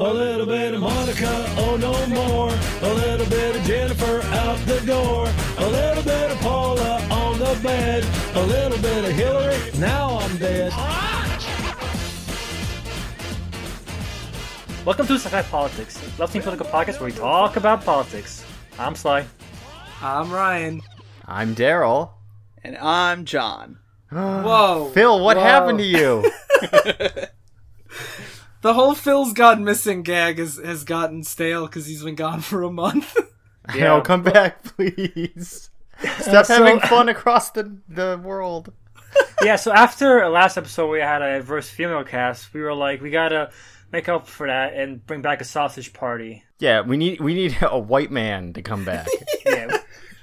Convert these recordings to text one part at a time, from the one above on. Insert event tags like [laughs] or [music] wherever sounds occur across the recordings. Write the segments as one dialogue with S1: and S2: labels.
S1: A little bit of Monica, oh no more. A little bit of Jennifer out the door. A little bit of Paula on the bed. A little bit of Hillary, now I'm dead.
S2: Welcome to Sakai Politics, left team political podcast where we talk about politics. I'm Sly.
S3: I'm Ryan.
S4: I'm Daryl.
S5: And I'm John. [gasps]
S3: Whoa.
S4: Phil, what
S3: Whoa.
S4: happened to you? [laughs]
S3: The whole Phil's gone missing gag has, has gotten stale because he's been gone [laughs] for a month.
S4: No, come back, please. [laughs] Stop
S2: So-
S4: having fun across the, the world. [laughs]
S2: Yeah, so after last episode we had a diverse female cast, we were like, we gotta make up for that and bring back a sausage party.
S4: Yeah, we need we need a white man to come back.
S2: Yeah.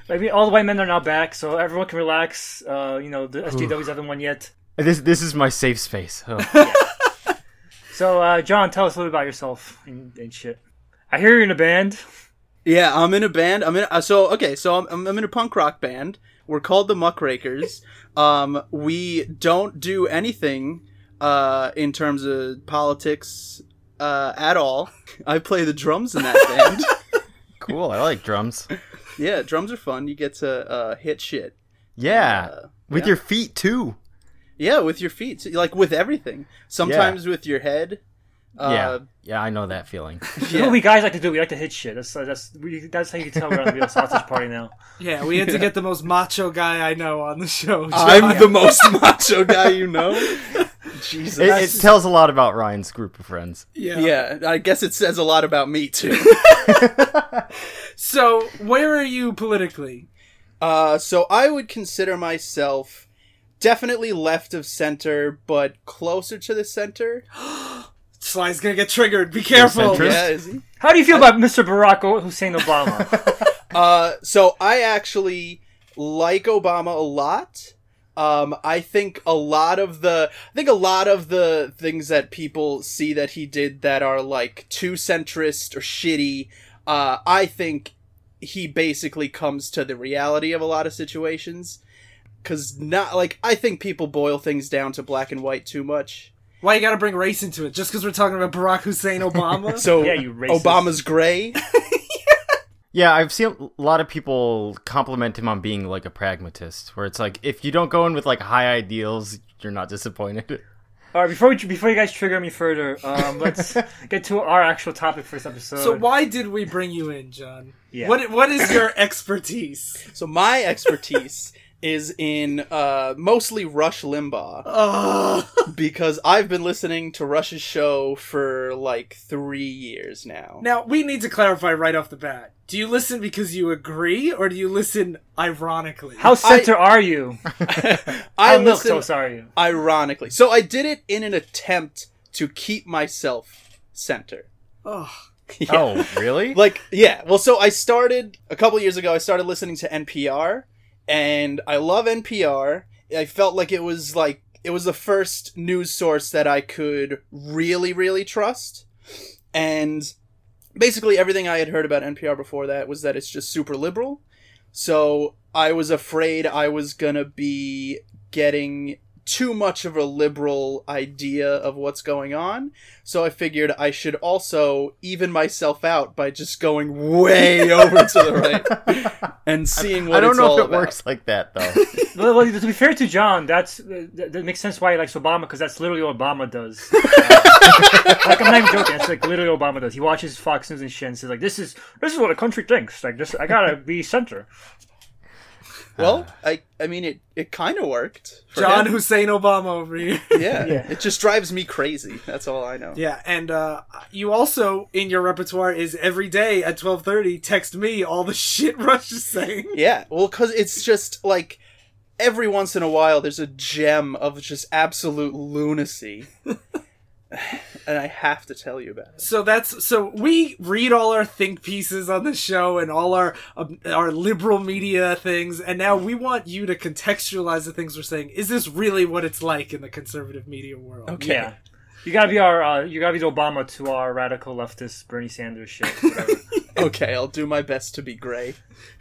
S2: Maybe all the white men are now back, so everyone can relax. Uh, you know, the SJWs haven't won yet.
S4: this this is my safe space. Oh.
S2: So, uh, John, tell us a little about yourself and, and shit. I hear you're in a band.
S5: Yeah, I'm in a band. I'm in. Uh, so okay, so I'm, I'm I'm in a punk rock band. We're called the Muckrakers. Um, we don't do anything uh, in terms of politics uh, at all. [laughs] I play the drums in that band. [laughs]
S4: cool, I like drums.
S5: yeah, drums are fun. You get to uh, hit shit.
S4: Yeah,
S5: Uh,
S4: with
S5: yeah.
S4: your feet too.
S5: Yeah, with your feet, like with everything. Sometimes with your head. Uh,
S4: yeah, yeah, I know that feeling.
S2: That's what we guys like to do. We like to hit shit. That's that's we, that's how you tell we're on the [laughs] sausage party now.
S3: yeah, we had to get the most macho guy I know on the show.
S5: I'm the most [laughs] macho guy you know. [laughs] Jesus.
S4: It, it tells a lot about Ryan's group of friends.
S3: yeah.
S5: yeah, I guess it says a lot about me too.
S3: So, where are you politically?
S5: Uh, so I would consider myself definitely left of center, but closer to the center. [gasps]
S3: Sly's gonna get triggered. Be careful.
S5: Yeah, is he?
S2: How do you feel about Mr. Barack Hussein Obama? [laughs]
S5: Uh, so I actually like Obama a lot. Um, I think a lot of the, I think a lot of the things that people see that he did that are like too centrist or shitty. Uh, I think he basically comes to the reality of a lot of situations. Cause not like I think people boil things down to black and white too much.
S3: Why you gotta bring race into it? Just because we're talking about Barack Hussein Obama? [laughs]
S5: So
S2: Yeah, you racist.
S5: Obama's gray. [laughs]
S4: Yeah, I've seen a lot of people compliment him on being like a pragmatist, where it's like if you don't go in with like high ideals, you're not disappointed.
S2: All right, before we, before you guys trigger me further, um, [laughs] let's get to our actual topic for this episode.
S3: so, why did we bring you in, John?
S2: Yeah.
S3: What What is your expertise?
S5: So my expertise is in uh, mostly Rush Limbaugh
S3: Oh, [laughs]
S5: because I've been listening to Rush's show for like three years now.
S3: now we need to clarify right off the bat. Do you listen because you agree, or do you listen ironically?
S2: How center are you? [laughs] [laughs]
S5: I
S2: How milk
S5: listen
S2: toast are you?
S5: ironically. So I did it in an attempt to keep myself center.
S3: Oh,
S4: Oh, really?
S5: Like, yeah. Well, so I started a couple years ago. I started listening to NPR, and I love NPR. I felt like it was like it was the first news source that I could really, really trust. And basically, everything I had heard about NPR before that was that it's just super liberal. So I was afraid I was gonna be getting too much of a liberal idea of what's going on. So I figured I should also even myself out by just going way [laughs] over to the right and seeing what
S4: I don't
S5: it's
S4: know
S5: all
S4: if it
S5: about.
S4: works like that though. [laughs]
S2: Well, well, to be fair to John, that's that, that makes sense why he likes Obama because that's literally what Obama does. [laughs] Uh, like I'm not even joking. That's like literally what Obama does. He watches Fox News and shit and says like, "This is this is what the country thinks." Like this, I gotta be center.
S5: Well, I I mean it it kind of worked.
S3: John
S5: him.
S3: Hussein Obama over here. [laughs]
S5: yeah,
S2: Yeah.
S5: it just drives me crazy. That's all I know.
S3: Yeah, and uh, you also in your repertoire is every day at twelve thirty text me all the [laughs] shit Rush is saying.
S5: Yeah, well, because it's just like every once in a while there's a gem of just absolute lunacy. [laughs] [sighs] and I have to tell you about it.
S3: So that's so we read all our think pieces on the show and all our um, our liberal media things, and now we want you to contextualize the things we're saying. Is this really what it's like in the conservative media world?
S5: Okay.
S2: Yeah, you gotta be our uh, you gotta be the Obama to our radical leftist Bernie Sanders shit. [laughs]
S5: Okay, I'll do my best to be gray.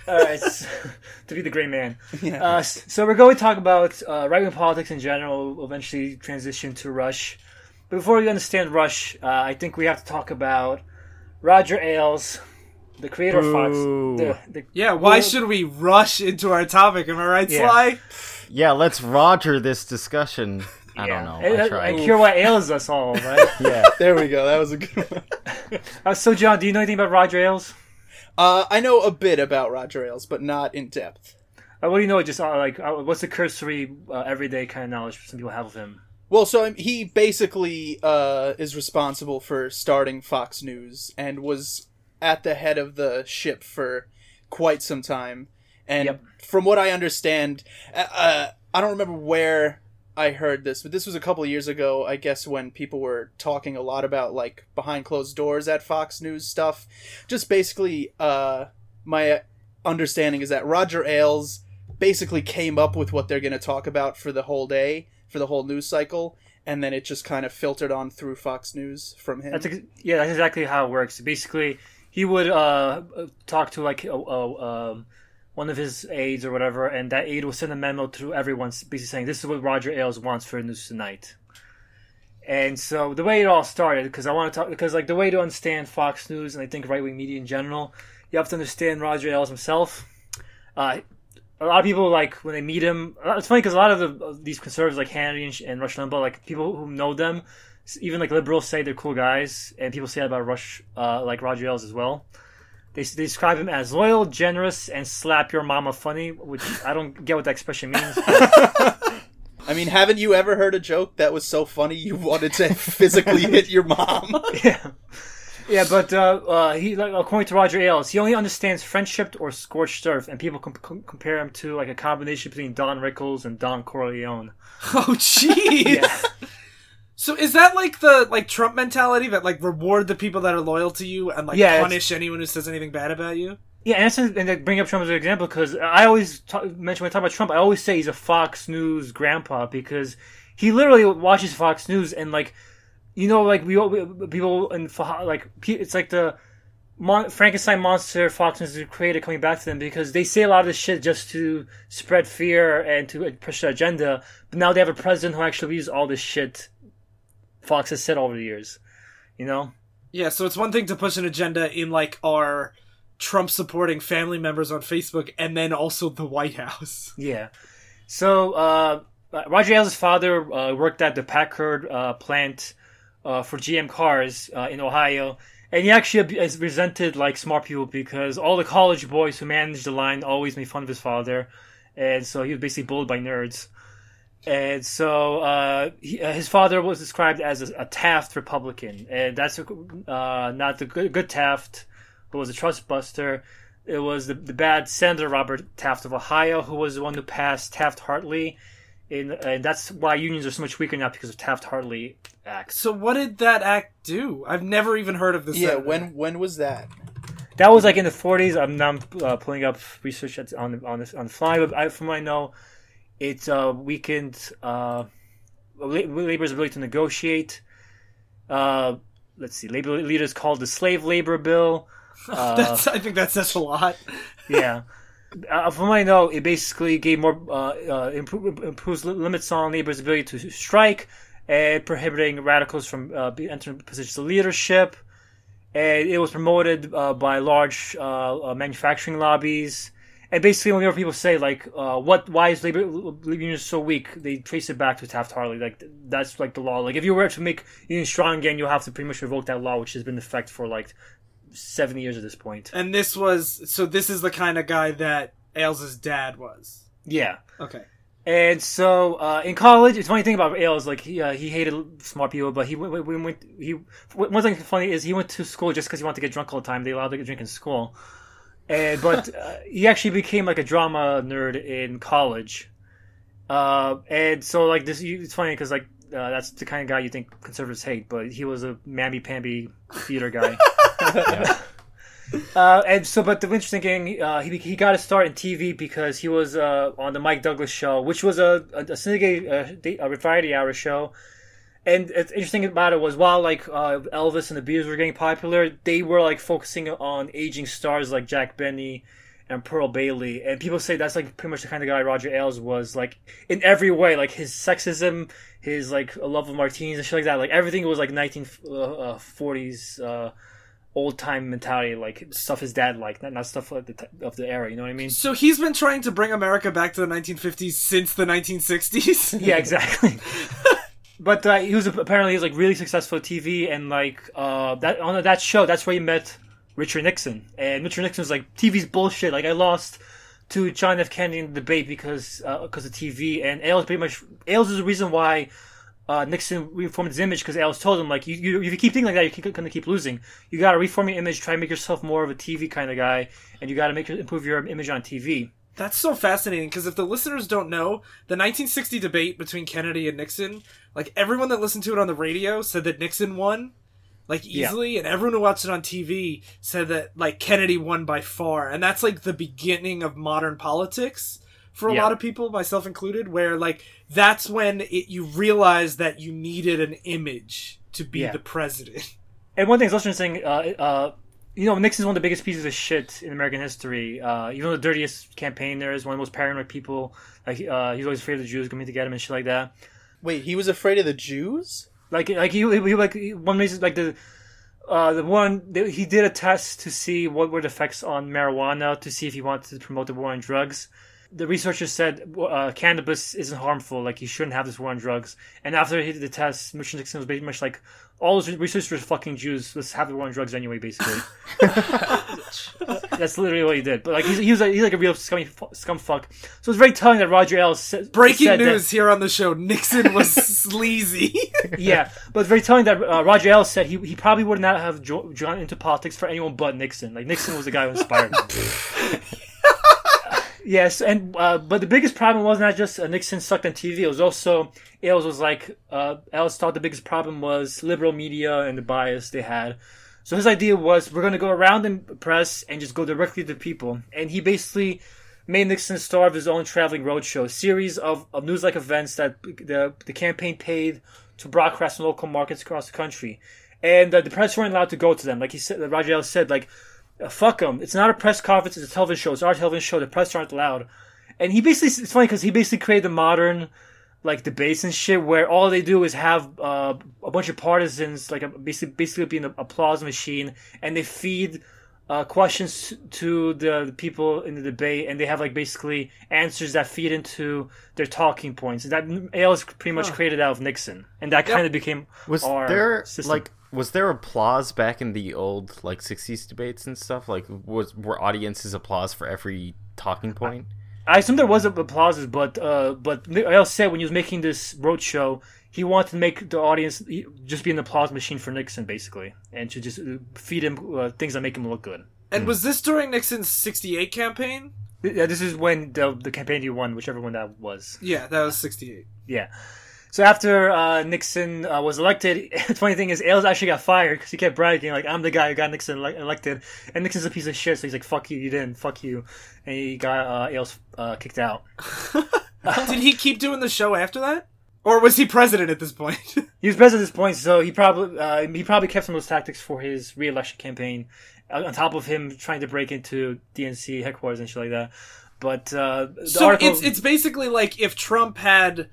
S2: All right, s- [laughs] to be the gray man. [laughs] Uh, so we're going to talk about uh, right wing politics in general. We'll eventually transition to Rush, but before we understand Rush, uh, I think we have to talk about Roger Ailes, the creator of Fox. The, the,
S3: Yeah, why should we rush into our topic? Am I right,
S2: Yeah.
S3: Sly?
S4: Yeah, let's Roger this discussion. I
S2: yeah.
S4: don't know.
S2: And,
S4: I
S2: and
S4: tried.
S2: cure what ails us all, right? [laughs]
S4: Yeah.
S5: There we go. That was a good one. [laughs]
S2: uh, so, John, do you know anything about Roger Ailes?
S5: Uh, I know a bit about Roger Ailes, but not in depth.
S2: Uh, what do you know? Just uh, like, uh, what's the cursory, uh, everyday kind of knowledge some people have of him?
S5: Well, so he basically uh, is responsible for starting Fox News and was at the head of the ship for quite some time. And
S2: Yep.
S5: from what I understand, uh, uh, I don't remember where I heard this, but this was a couple of years ago, I guess, when people were talking a lot about like behind closed doors at Fox News stuff. Just basically, uh, my understanding is that Roger Ailes basically came up with what they're going to talk about for the whole day, for the whole news cycle, and then it just kind of filtered on through Fox News from him.
S2: That's ex- yeah, that's exactly how it works. Basically, he would uh, talk to like uh, uh, um, one of his aides or whatever, and that aide will send a memo to everyone, basically saying, "This is what Roger Ailes wants for news tonight." And so the way it all started, because I want to talk, because like the way to understand Fox News and I think right wing media in general, you have to understand Roger Ailes himself. Uh, a lot of people like when they meet him. It's funny because a lot of the, these conservatives like Hannity and, and Rush Limbaugh, like people who know them, even like liberals say they're cool guys, and people say that about Rush, uh, like Roger Ailes as well. They, they describe him as loyal, generous, and slap your mama funny, which I don't get what that expression means. [laughs] [laughs]
S5: I mean, haven't you ever heard a joke that was so funny you wanted to physically hit your mom? [laughs]
S2: yeah, yeah, but uh, uh, he, like, according to Roger Ailes, he only understands friendship or scorched earth, and people com- com- compare him to like a combination between Don Rickles and Don Corleone. [laughs]
S3: Oh, jeez. So is that like the like Trump mentality that like reward the people that are loyal to you and like
S2: Yeah,
S3: punish anyone who says anything bad about you?
S2: Yeah, and, that's, and they bring up Trump as an example because I always talk, mention when I talk about Trump, I always say he's a Fox News grandpa because he literally watches Fox News and like, you know, like we, all- we people in like it's like the mon- Frankenstein monster Fox News created coming back to them because they say a lot of this shit just to spread fear and to push their agenda, but now they have a president who actually uses all this shit Fox has said over the years, you know.
S3: Yeah, so it's one thing to push an agenda in like our Trump supporting family members on Facebook and then also the White House. [laughs]
S2: Yeah. So uh, Roger Ailes' father uh, worked at the Packard uh, plant uh, for GM cars uh, in Ohio, and he actually has resented like smart people because all the college boys who managed the line always made fun of his father, and so he was basically bullied by nerds. And so uh, he, uh, his father was described as a, a Taft Republican, and that's uh, not the good, good Taft, who was a trust buster. It was the, the bad Senator Robert Taft of Ohio, who was the one who passed Taft Hartley, and that's why unions are so much weaker now because of Taft Hartley Act.
S3: So what did that act do? I've never even heard of this.
S5: yeah,
S3: senator.
S5: when when was that?
S2: That was like in the 40s. I'm now uh, pulling up research that's on the, on this on the fly, but I, from what I know, it uh, weakened uh, labor's ability to negotiate. Uh, let's see, labor leaders called the slave labor bill. [laughs] Uh,
S3: That's, I think that says a lot. [laughs]
S2: yeah. Uh, from what I know, it basically gave more uh, uh, improve, improves limits on labor's ability to strike, and prohibiting radicals from uh, entering positions of leadership. And it was promoted uh, by large uh, uh, manufacturing lobbies. And basically, whenever people say like, uh, "What? Why is labor labor unions so weak?" They trace it back to Taft Hartley. Like that's like the law. Like if you were to make unions strong again, you'll have to pretty much revoke that law, which has been in effect for like seventy years at this point.
S3: And this was so. This is the kind of guy that Ailes' dad was.
S2: Yeah.
S3: Okay.
S2: And so uh, in college, it's funny thing about Ailes, like he uh, he hated smart people, but he went, went, went he one thing funny is he went to school just because he wanted to get drunk all the time. They allowed him to drink in school, and but [laughs] uh, he actually became like a drama nerd in college. Uh, and so like this, it's funny because like uh, that's the kind of guy you think conservatives hate, but he was a mamby pamby theater guy. [laughs] [laughs] Uh, and so, but the interesting thing, uh, he he got a start in TV because he was uh, on the Mike Douglas show, which was a a, a syndicated uh, a variety hour show. And it's interesting about it was while like uh, Elvis and the Beatles were getting popular, they were like focusing on aging stars like Jack Benny and Pearl Bailey, and people say that's like pretty much the kind of guy Roger Ailes was, like in every way, like his sexism, his like love of martinis and shit like that, like everything was like 1940s uh, old time mentality, like stuff his dad liked, not, not stuff of the, of the era. You know what I mean?
S3: So he's been trying to bring America back to the 1950s since the 1960s. [laughs]
S2: Yeah, exactly. [laughs] but uh, he was apparently he was like really successful at TV, and like uh, that on that show, that's where he met Richard Nixon. And Richard Nixon was like, "TV's bullshit. Like I lost to John F. Kennedy in the debate because because of TV." And Ailes pretty much Ailes is the reason why. Uh, Nixon reformed his image because Ailes told him, like, you, you, if you keep thinking like that, you're going to keep losing. You got to reform your image, try to make yourself more of a TV kind of guy, and you got to make improve your image on TV.
S3: That's so fascinating because if the listeners don't know, the 1960 debate between Kennedy and Nixon, like everyone that listened to it on the radio said that Nixon won, like
S2: Yeah.
S3: easily, and everyone who watched it on TV said that like Kennedy won by far, and that's like the beginning of modern politics for a
S2: Yeah.
S3: lot of people, myself included, where like that's when it, you realize that you needed an image to be
S2: Yeah.
S3: the president. [laughs]
S2: And one thing is also interesting, uh, uh, you know, Nixon's one of the biggest pieces of shit in American history. Uh, even the dirtiest campaign there is one of the most paranoid people. Like uh, he's always afraid of the Jews coming to get him and shit like that.
S5: Wait, he was afraid of the Jews?
S2: Like like he, he, he like he- one reason like the. Uh, the one he did a test to see what were the effects on marijuana to see if he wanted to promote the war on drugs. The researchers said uh, cannabis isn't harmful, like you shouldn't have this war on drugs. And after he did the test, Richard Nixon was pretty much like, all those researchers are fucking Jews. Let's have the war on drugs anyway, basically. [laughs] That's literally what he did. But like he's, he was like, he's like a real scummy scum fuck. So it's very telling that Roger Ailes said,
S3: Breaking
S2: said that-
S3: news here on the show: Nixon was [laughs] sleazy. [laughs]
S2: yeah, but it's very telling that uh, Roger Ailes said he, he probably would not have jo- gone into politics for anyone but Nixon. Like Nixon was the guy who inspired him. Yes, and uh, but the biggest problem was not just uh, Nixon sucked on TV. It was also Ailes was like uh, Ailes thought the biggest problem was liberal media and the bias they had. So his idea was we're going to go around the press and just go directly to people, and he basically made Nixon star of his own traveling roadshow, series of, of news-like events that the the campaign paid to broadcast in local markets across the country, and uh, the press weren't allowed to go to them. Like he said, Roger Ailes said, like fuck them. It's not a press conference. It's a television show. It's our television show. The press aren't allowed. And he basically, it's funny because he basically created the modern, like debates and shit where all they do is have uh, a bunch of partisans, like a, basically, basically being an applause machine, and they feed uh, questions to the, the people in the debate, and they have like basically answers that feed into their talking points. And that Ailes pretty much created out of Nixon, and that kind of became
S4: Was
S2: our
S4: there
S2: system.
S4: like was there applause back in the old like '60s debates and stuff? Like, was were audiences applause for every talking point?
S2: I assume there was applauses, but uh, but Ailes said when he was making this roadshow, he wanted to make the audience just be an applause machine for Nixon, basically, and to just uh, feed him uh, things that make him look good.
S3: and was this during Nixon's '68 campaign?
S2: Yeah, this is when the the campaign he won, whichever one that was.
S3: Yeah, that was '68.
S2: Yeah. So after uh, Nixon uh, was elected, [laughs] the funny thing is Ailes actually got fired because he kept bragging like I'm the guy who got Nixon ele- elected, and Nixon's a piece of shit. So he's like, "Fuck you, you didn't. Fuck you," and he got uh, Ailes uh, kicked out. [laughs]
S3: Did he keep doing the show after that, or was he president at this point? [laughs]
S2: He was president at this point, so he probably uh, he probably kept some of those tactics for his re-election campaign. uh, On top of him trying to break into DNC headquarters and shit like that. But uh, the
S3: so
S2: article,
S3: it's it's basically like if Trump had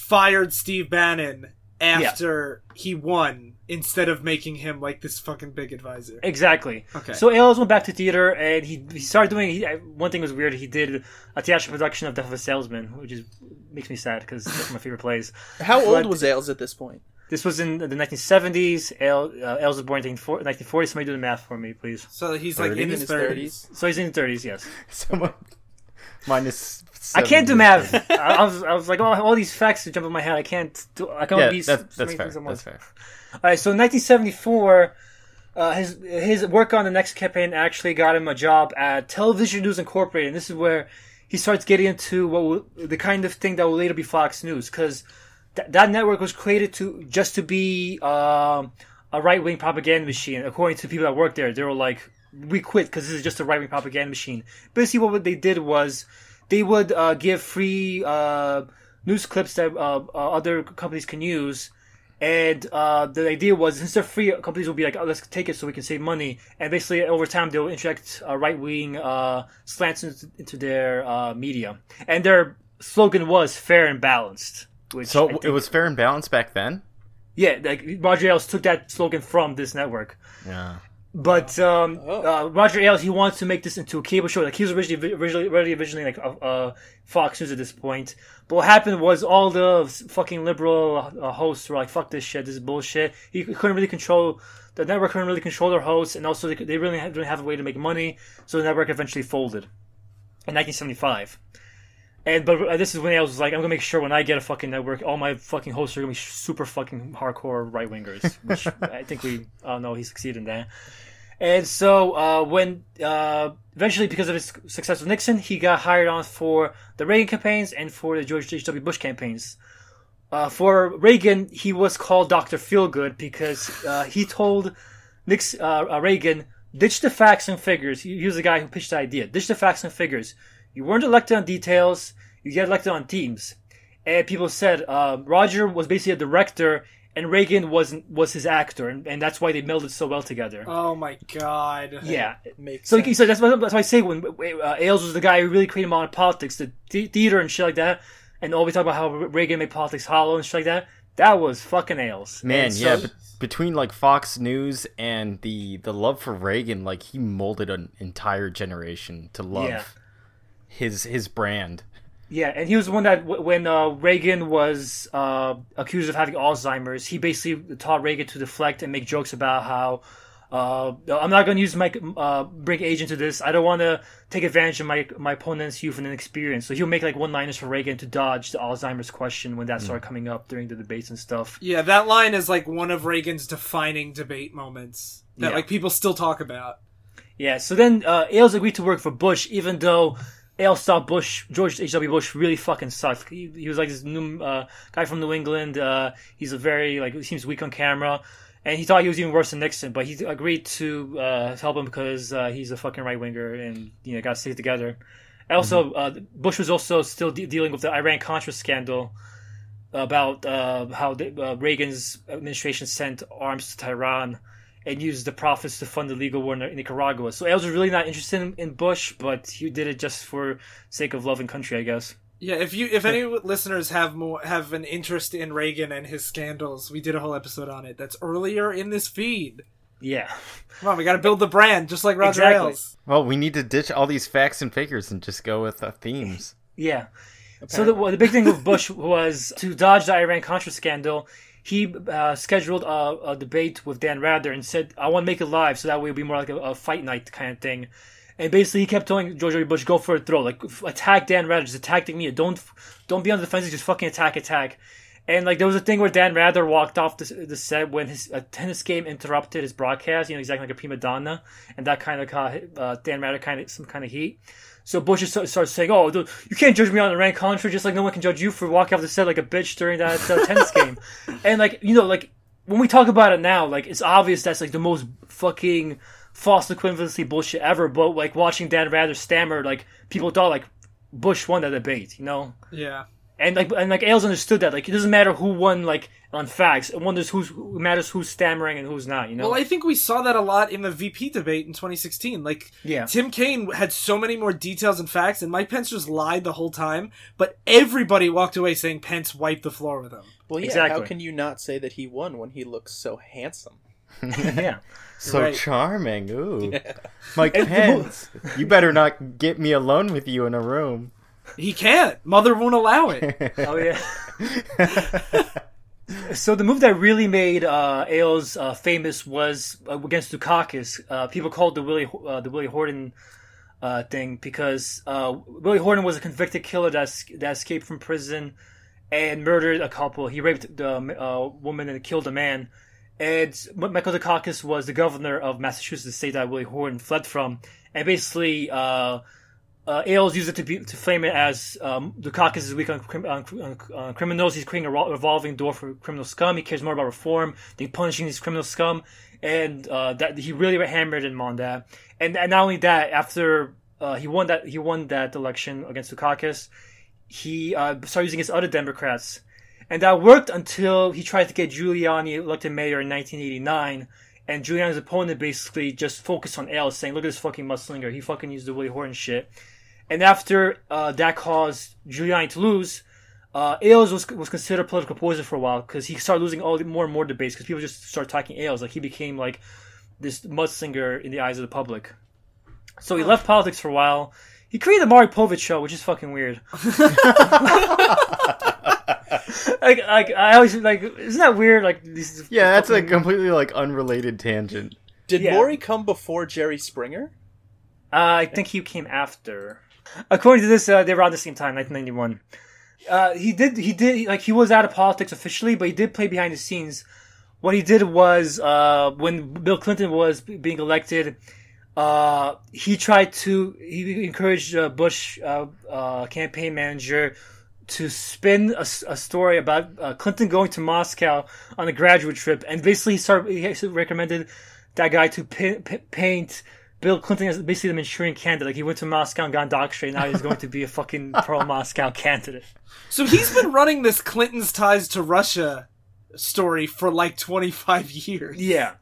S3: fired Steve Bannon after he won instead of making him like this fucking big advisor.
S2: Exactly.
S3: Okay.
S2: So Ailes went back to theater, and he he started doing. He, one thing was weird. He did a theatrical production of Death of a Salesman, which is makes me sad because that's my favorite plays. [laughs]
S5: How old was Ailes at this point?
S2: This was in the 1970s. Ailes, uh, Ailes was born in 1940. Somebody do the math for me, please.
S3: So he's like in his thirties.
S2: So he's in the 30s. Yes. [laughs]
S4: Someone minus.
S2: I can't do math. I, [laughs] I was, I was like, oh, all these facts jump in my head. I can't do. I can
S4: Yeah,
S2: only be
S4: that,
S2: so
S4: that's
S2: many
S4: fair.
S2: things at once.
S4: That's fair.
S2: All right, so in 1974, uh, his his work on the next campaign actually got him a job at Television News Incorporated, and this is where he starts getting into what will, the kind of thing that will later be Fox News, because th- that network was created to just to be um, a right wing propaganda machine. According to people that worked there, they were like, "We quit because this is just a right wing propaganda machine." Basically, what they did was they would uh, give free uh, news clips that uh, uh, other companies can use And uh, the idea was, since they're free, companies will be like, oh, let's take it so we can save money. And basically, over time, they'll inject uh, right wing uh, slants into, into their uh, media. And their slogan was fair and balanced. Which
S4: So
S2: think-
S4: it was fair and balanced back then.
S2: yeah, like Roger Ailes took that slogan from this network.
S4: Yeah.
S2: But um,
S5: Oh.
S2: uh, Roger Ailes, he wants to make this into a cable show. Like he was originally originally originally, originally like uh, uh, Fox News at this point. But what happened was all the fucking liberal uh, hosts were like, "Fuck this shit. This is bullshit." He couldn't really control the network. Couldn't really control their hosts, and also they, they really didn't have a way to make money. So the network eventually folded in 1975. And but uh, this is when I was like, I'm gonna make sure when I get a fucking network, all my fucking hosts are gonna be super fucking hardcore right wingers, [laughs] which I think we all know he succeeded in that. And so uh, when uh, eventually, because of his success with Nixon, he got hired on for the Reagan campaigns and for the George H. W. Bush campaigns. Uh, for Reagan, he was called Doctor Feelgood because uh, he told Nix, uh, uh, Reagan, ditch the facts and figures. He, he was the guy who pitched the idea. Ditch the facts and figures. You weren't elected on details. You get elected on teams. And people said uh, Roger was basically a director, and Reagan was was his actor, and, and that's why they melded so well together.
S3: Oh my god.
S2: yeah.
S5: Makes
S2: So,
S5: sense.
S2: so that's why, that's why I say when uh, Ailes was the guy who really created modern politics, the the- theater and shit like that, and all we talk about how Reagan made politics hollow and shit like that. That was fucking Ailes.
S4: Man,
S5: And
S4: yeah.
S5: so-
S4: But between like Fox News and the the love for Reagan, like he molded an entire generation to love
S2: Yeah.
S4: his his brand.
S2: Yeah, and he was the one that w- when uh, Reagan was uh, accused of having Alzheimer's, he basically taught Reagan to deflect and make jokes about how uh, I'm not going to use my uh, bring age into this. I don't want to take advantage of my my opponent's youth and inexperience. So he'll make like one liners for Reagan to dodge the Alzheimer's question when that started coming up during the debates and stuff.
S3: Yeah, that line is like one of Reagan's defining debate moments that
S2: Yeah.
S3: like people still talk about.
S2: Yeah, so then uh, Ailes agreed to work for Bush, even though Ailes thought Bush, George H.W. Bush, really fucking sucked. He, he was like this new uh, guy from New England. Uh, he's a very, like, he seems weak on camera. And he thought he was even worse than Nixon, but he agreed to uh, help him because uh, he's a fucking right winger and, you know, got to stick together. And also, uh, Bush was also still de- dealing with the Iran Contra scandal about uh, how the, uh, Reagan's administration sent arms to Tehran and used the profits to fund the legal war in Nicaragua. So Ailes was really not interested in, in Bush, but he did it just for sake of love and country, I guess.
S3: Yeah, if you if any listeners have more have an interest in Reagan and his scandals, we did a whole episode on it. That's earlier in this feed.
S2: Yeah.
S3: Come on, we got to build the brand just like Roger
S2: Exactly.
S3: Ailes.
S4: Well, we need to ditch all these facts and figures and just go with uh, themes. [laughs]
S2: Yeah. So the, the big thing with Bush [laughs] was to dodge the Iran Contra scandal. He uh, scheduled a, a debate with Dan Rather and said, "I want to make it live, so that way it'll be more like a, a fight night kind of thing." And basically, he kept telling George W. Bush, "Go for a throw, like attack Dan Rather, just attack me. Don't don't be on the defensive, just fucking attack, attack." And like there was a thing where Dan Rather walked off the, the set when his a tennis game interrupted his broadcast. You know, he's acting like a prima donna, and that kind of caught uh, Dan Rather kind of some kind of heat. So Bush just starts saying, "Oh, dude, you can't judge me on the Iran Contra, just like no one can judge you for walking off the set like a bitch during that uh, tennis [laughs] game." And like you know, like when we talk about it now, like it's obvious that's like the most fucking false equivalency bullshit ever. But like watching Dan Rather stammer, like people thought like Bush won that debate, you know.
S3: Yeah.
S2: And like and like Ailes understood that like it doesn't matter who won like on facts. It wonders who's who matters who's stammering and who's not. You know.
S3: Well, I think we saw that a lot in the VP debate in 2016. Like,
S2: Yeah.
S3: Tim Kaine had so many more details and facts, and Mike Pence just lied the whole time. But everybody walked away saying Pence wiped the floor with him.
S5: well, yeah.
S2: exactly.
S5: How can you not say that he won when he looks so handsome? [laughs]
S2: yeah.
S4: So
S3: Right.
S4: charming. Ooh. [laughs] Mike
S2: And the mo-
S4: Pence. you better not get me alone with you in a room.
S3: He can't. Mother won't allow it. [laughs]
S2: Oh yeah. [laughs] so the move that really made uh, Ailes uh, famous was uh, against Dukakis. Uh, people called the Willie uh, the Willie Horton uh, thing because uh, Willie Horton was a convicted killer that that escaped from prison and murdered a couple. He raped the uh, woman and killed a man. And Michael Dukakis was the governor of Massachusetts, the state that Willie Horton fled from. And basically, uh, Ailes used it to be to frame it as um, Dukakis is weak on, on, on, on criminals. He's creating a revolving door for criminal scum. He cares more about reform than punishing these criminal scum, and uh, that he really hammered him on that. And, and not only that, after uh, he won that he won that election against Dukakis, he uh, started using his other Democrats. and that worked until he tried to get Giuliani elected mayor in 1989. And Giuliani's opponent basically just focused on Ailes, saying, "Look at this fucking mudslinger. He fucking used the Willie Horton shit." And after uh, that caused Giuliani to lose, uh, Ailes was was considered a political poison for a while because he started losing all the, more and more debates because people just started attacking Ailes. Like he became like this mudslinger in the eyes of the public. So he left politics for a while. He created the Maury Povich show, which is fucking weird. [laughs] [laughs] like, like I always like, isn't that weird? Like, these
S4: Yeah, that's a completely like unrelated tangent.
S5: Did
S2: Yeah.
S5: Maury come before Jerry Springer?
S2: Uh, I think he came after. According to this, uh, they were around the same time, 1991. Uh, he did, he did, like, he was out of politics officially, but he did play behind the scenes. What he did was, uh, when Bill Clinton was being elected, uh, he tried to, he encouraged uh, Bush, uh, campaign manager to spin a story about Clinton going to Moscow on a graduate trip, and basically he started, he recommended that guy to pin, paint Bill Clinton has basically the Manchurian candidate. Like he went to Moscow and got indoctrinated. Now he's going to be a fucking [laughs] pro Moscow candidate.
S3: So he's been running this Clinton's ties to Russia story for like 25 years.
S2: Yeah.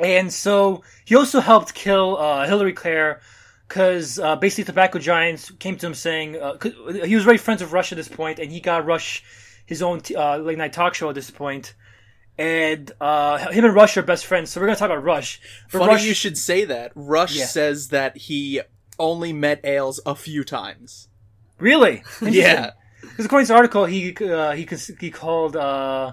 S2: And so he also helped kill uh, Hillary Care because uh, basically tobacco giants came to him saying uh 'cause he was very friends with Rush at this point, and he got Rush his own t- uh, late night talk show at this point. And uh, him and Rush are best friends, so we're gonna talk about Rush. But
S5: Funny
S2: Rush,
S5: you should say that. Rush
S2: Yeah.
S5: says that he only met Ailes a few times.
S2: really? [laughs]
S5: Yeah.
S2: Because according to the article, he uh, he he called uh,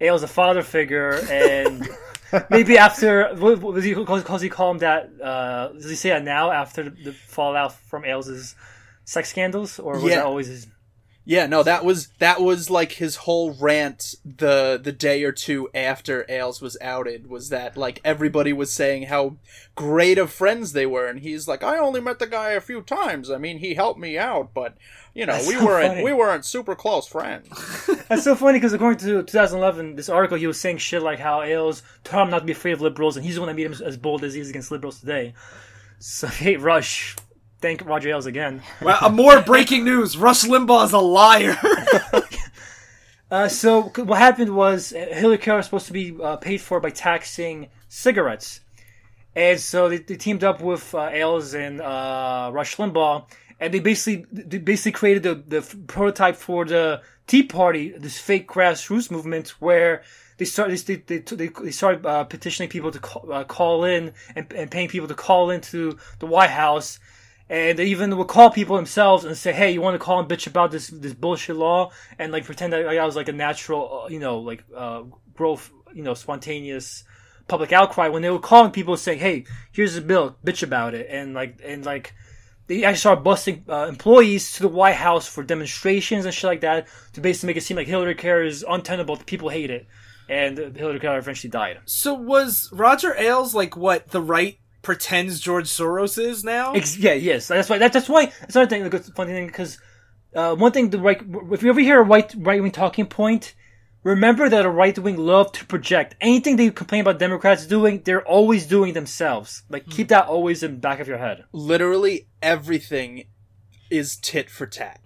S2: Ailes a father figure, and [laughs] maybe after what, what was he calls he call him that? Uh, does he say that now after the, the fallout from Ailes' sex scandals, or was
S5: Yeah.
S2: that always his?
S5: Yeah, no, that was that was like his whole rant the the day or two after Ailes was outed was that like everybody was saying how great of friends they were and he's like I only met the guy a few times. I mean, he helped me out, but you know,
S2: That's
S5: we
S2: so
S5: weren't
S2: funny.
S5: we weren't super close friends. [laughs]
S2: That's so funny because according to 2011, this article he was saying shit like how Ailes told him not to be afraid of liberals, and he's the one that made him as bold as he is against liberals today. So [laughs] hate Rush, thank Roger Ailes again. [laughs]
S3: Well, uh, more breaking news. Rush Limbaugh is a liar. [laughs]
S2: Uh, so what happened was uh, Hillary Clinton was supposed to be uh, paid for by taxing cigarettes, and so they, they teamed up with uh, Ailes and uh, Rush Limbaugh, and they basically they basically created the, the prototype for the Tea Party, this fake grassroots movement where they started they they, they, they started uh, petitioning people to call, uh, call in and, and paying people to call into the White House. And they even would call people themselves and say, "Hey, you want to call and bitch about this this bullshit law?" And like pretend that like, I was like a natural, uh, you know, like uh, growth, you know, spontaneous public outcry. When they were calling people saying, "Hey, here's the bill, bitch about it," and like and like they actually started busting uh, employees to the White House for demonstrations and shit like that to basically make it seem like Hillary Care is untenable. People hate it, and Hillary Care eventually died.
S3: so was Roger Ailes like what the right pretends George Soros is now?
S2: Ex- yeah, yes, that's why. That, that's why. That's another thing. The funny thing because uh, one thing the right. If you ever hear a right right wing talking point, remember that a right wing love to project anything they complain about Democrats doing. They're always doing themselves. Like keep that always in the back of your head.
S5: Literally everything is tit for tat.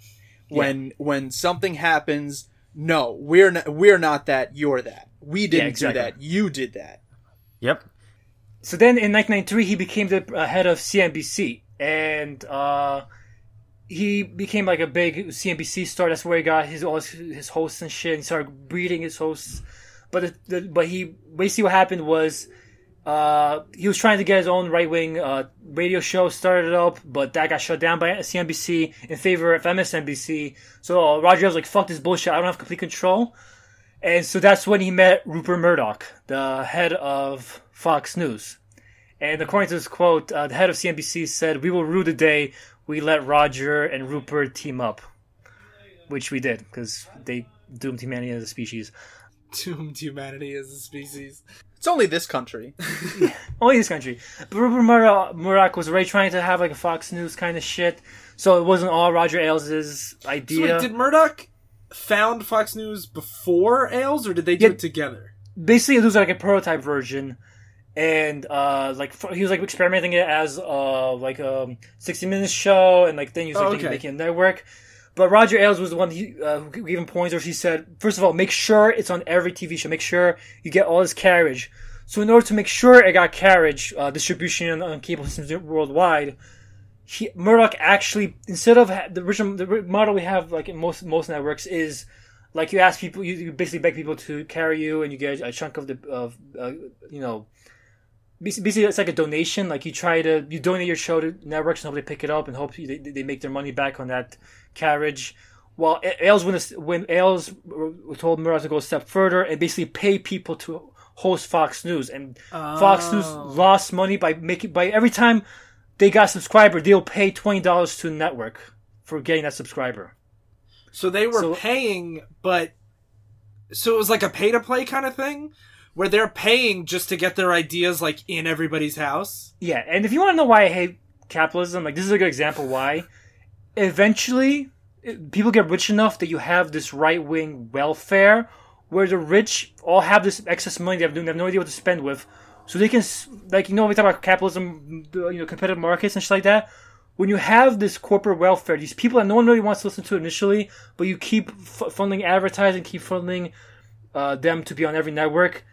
S5: When when something happens, no, we're not we're not that, you're that. We didn't
S2: exactly.
S5: do that. You did that.
S4: Yep.
S2: So then in 1993, he became the uh, head of CNBC. And uh, he became like a big CNBC star. That's where he got his all his, hosts and shit. And started breeding his hosts. But the, the, but he basically what happened was uh, he was trying to get his own right wing uh, radio show started up, but that got shut down by CNBC in favor of MSNBC. So uh, Roger was like, "Fuck this bullshit! I don't have complete control." And so that's when he met Rupert Murdoch, the head of Fox News. And according to this quote, uh, the head of CNBC said, "We will rue the day we let Roger and Rupert team up," which we did because they doomed humanity as a species.
S3: Doomed humanity as a species.
S5: It's only this country. [laughs]
S2: Only this country. But Rupert Murdoch, Murdoch was already trying to have like a Fox News kind of shit, so it wasn't all Roger Ailes'
S3: So
S2: idea.
S3: wait, did Murdoch found Fox News before Ailes, or did they do
S2: Yeah.
S3: it together?
S2: basically it was like a prototype version and uh like he was like experimenting it as uh like a 60 minutes show and like then he was like
S3: Oh, okay.
S2: making a network But Roger Ailes was the one he, uh, who gave him pointers. He said, first of all, make sure it's on every TV show. Make sure you get all this carriage. So in order to make sure it got carriage uh, distribution on, on cable systems worldwide, he, Murdoch actually instead of ha- the original the model we have like in most most networks is like you ask people you, you basically beg people to carry you and you get a chunk of the of uh, you know basically it's like a donation. Like you try to you donate your show to networks and hope they pick it up and hope they, they make their money back on that carriage. While A- Ailes when, when Ailes told Murdoch to go a step further and basically pay people to host Fox News. And Fox News oh. lost money by making by every time they got a subscriber they'll pay twenty dollars to the network for getting that subscriber.
S3: So they were
S2: So-
S3: paying, but so it was like a pay to play kind of thing, where they're paying just to get their ideas like in everybody's house.
S2: Yeah, and if you want to know why I hate capitalism, like this is a good example why. Eventually, people get rich enough that you have this right wing welfare where the rich all have this excess money they have, they have no idea what to spend with. So they can, like, you know, we talk about capitalism, you know, competitive markets and shit like that. When you have this corporate welfare, these people that no one really wants to listen to initially, but you keep f- funding advertising, keep funding uh, them to be on every network,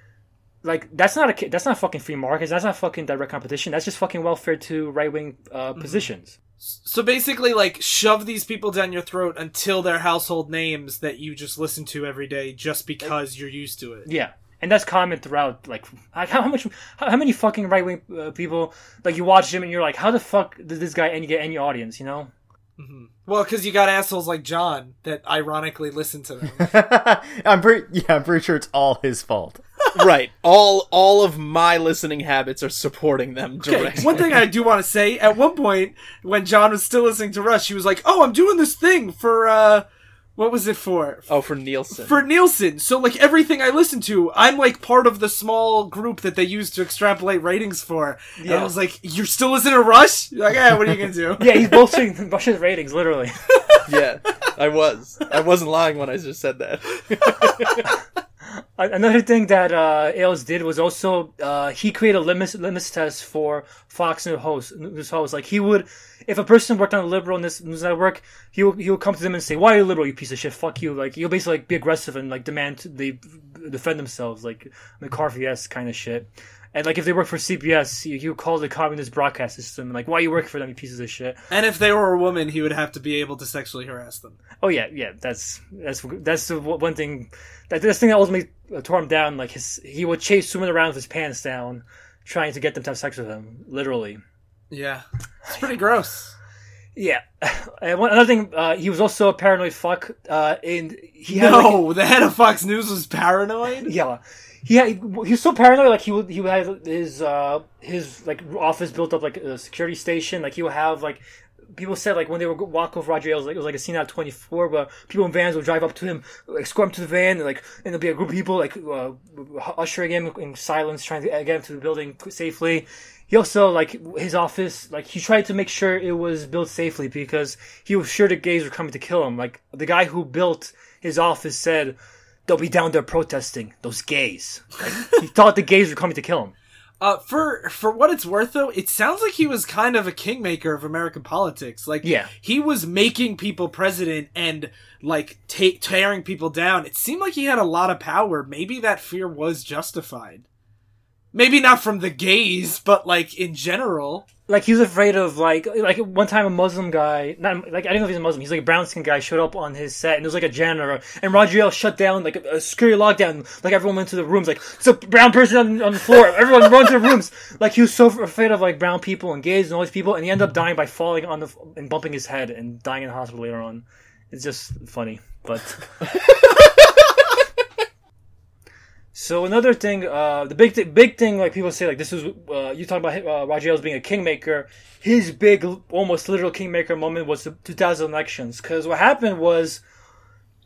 S2: like that's not a that's not fucking free markets. That's not fucking direct competition. That's just fucking welfare to right wing uh, positions.
S3: So basically, like shove these people down your throat until they're household names that you just listen to every day, just because you're used to it.
S2: Yeah, and that's common throughout. Like how, how much how, how many fucking right wing uh, people like you watch him and you're like, how the fuck did this guy any get any audience? You know?
S3: Well, because you got assholes like John that ironically listen to them. [laughs]
S4: I'm pretty yeah, I'm pretty sure it's all his fault.
S5: Right. All all of my listening habits are supporting them
S3: Okay,
S5: directly.
S3: one thing I do want to say, at one point when John was still listening to Rush, he was like, "Oh, I'm doing this thing for uh, what was it for?
S5: Oh, for Nielsen.
S3: For Nielsen. So like everything I listen to, I'm like part of the small group that they use to extrapolate ratings for. And I was like, "You're still listening to Rush? You're like, yeah, what are you gonna do?" [laughs]
S2: Yeah, he's bolstering Rush's ratings literally. [laughs]
S5: yeah, I was. I wasn't lying when I just said that. [laughs]
S2: Another thing that uh, Ailes did was also uh, he created a litmus litmus test for Fox News hosts. News hosts. Like he would, if a person worked on a liberal news network, he would, he would come to them and say, "Why are you liberal, you piece of shit? Fuck you!" Like he'll basically like be aggressive and like demand they defend themselves, like McCarthy esque kind of shit. And like if they work for CBS, he, he would call the communist broadcast system And, like, "Why are you working for them, you pieces of shit?"
S3: And if they were a woman, he would have to be able to sexually harass them.
S2: Oh yeah, yeah. That's that's that's the one thing. That this thing that ultimately uh, tore him down. Like his, he would chase women around with his pants down, trying to get them to have sex with him. Literally.
S3: Yeah, it's pretty gross.
S2: Yeah. [laughs] And one, another thing, uh, he was also a paranoid fuck. Uh, and he had like,
S3: No, the head of Fox News was paranoid.
S2: yeah. He, had, he was so paranoid. Like he would he have his uh his like office built up like a security station. Like he would have like people said like when they would walk over Roger Ailes, like it was like a scene out of twenty four, but people in vans would drive up to him, like, him to the van, and like and there'll be a group of people like uh, ushering him in silence, trying to get him to the building safely. He also like his office, like he tried to make sure it was built safely because he was sure the gays were coming to kill him. Like the guy who built his office said, "They'll be down there protesting those gays." Like, he [laughs] thought the gays were coming to kill him.
S3: Uh, for for what it's worth, though, it sounds like he was kind of a kingmaker of American politics. Like,
S2: Yeah.
S3: he was making people president and like ta- tearing people down. It seemed like he had a lot of power. Maybe that fear was justified. Maybe not from the gays, but like in general.
S2: like he was afraid of like like one time a Muslim guy not like I don't know if he's a Muslim he's like a brown skin guy showed up on his set and it was like a janitor and Roger Ailes shut down like a, a security lockdown like everyone went to the rooms like it's a brown person on, on the floor everyone run to the rooms [laughs] like he was so afraid of like brown people and gays and all these people and he ended up dying by falling on the and bumping his head and dying in the hospital later on it's just funny but [laughs] So another thing, uh, the big th- big thing, like people say, like this is uh, you talk about uh, Roger Ailes being a kingmaker. His big, almost literal kingmaker moment was the 2000 elections. Because what happened was,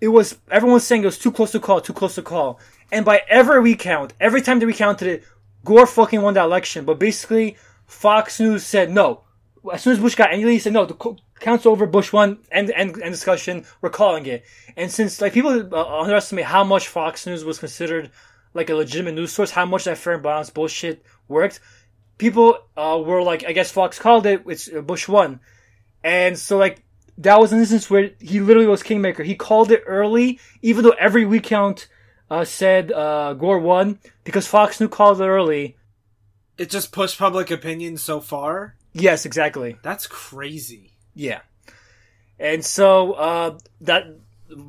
S2: it was everyone was saying it was too close to call, too close to call, and by every recount, every time they recounted it, Gore fucking won that election. But basically, Fox News said no. As soon as Bush got angry, he said no. The co- count's over. Bush won. End end end discussion. We're calling it. And since like people uh, underestimate how much Fox News was considered like a legitimate news source, how much that fair and balanced bullshit worked, people uh, were like, I guess Fox called it. It's uh, Bush won, and so like that was an instance where he literally was kingmaker. He called it early, even though every recount uh, said uh, Gore won because Fox News called it early.
S3: It just pushed public opinion so far.
S2: Yes, exactly.
S3: That's crazy.
S2: Yeah. And so uh, that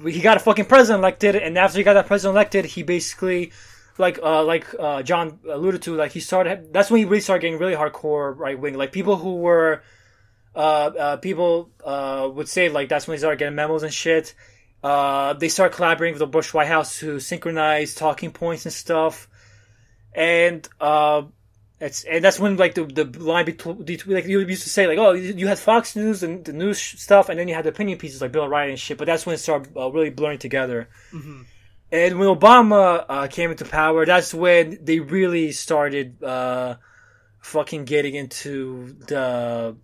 S2: he got a fucking president elected, and after he got that president elected, he basically, like uh, like uh, John alluded to, like he started. That's when he really started getting really hardcore right wing. Like people who were, uh, uh, people uh, would say like that's when he started getting memos and shit. Uh, they started collaborating with the Bush White House to synchronize talking points and stuff, and uh, it's and that's when like the the line between like you used to say like oh you had Fox News and the news stuff and then you had the opinion pieces like Bill O'Reilly and shit but that's when it started uh, really blurring together. And when Obama uh, came into power, that's when they really started uh, fucking getting into the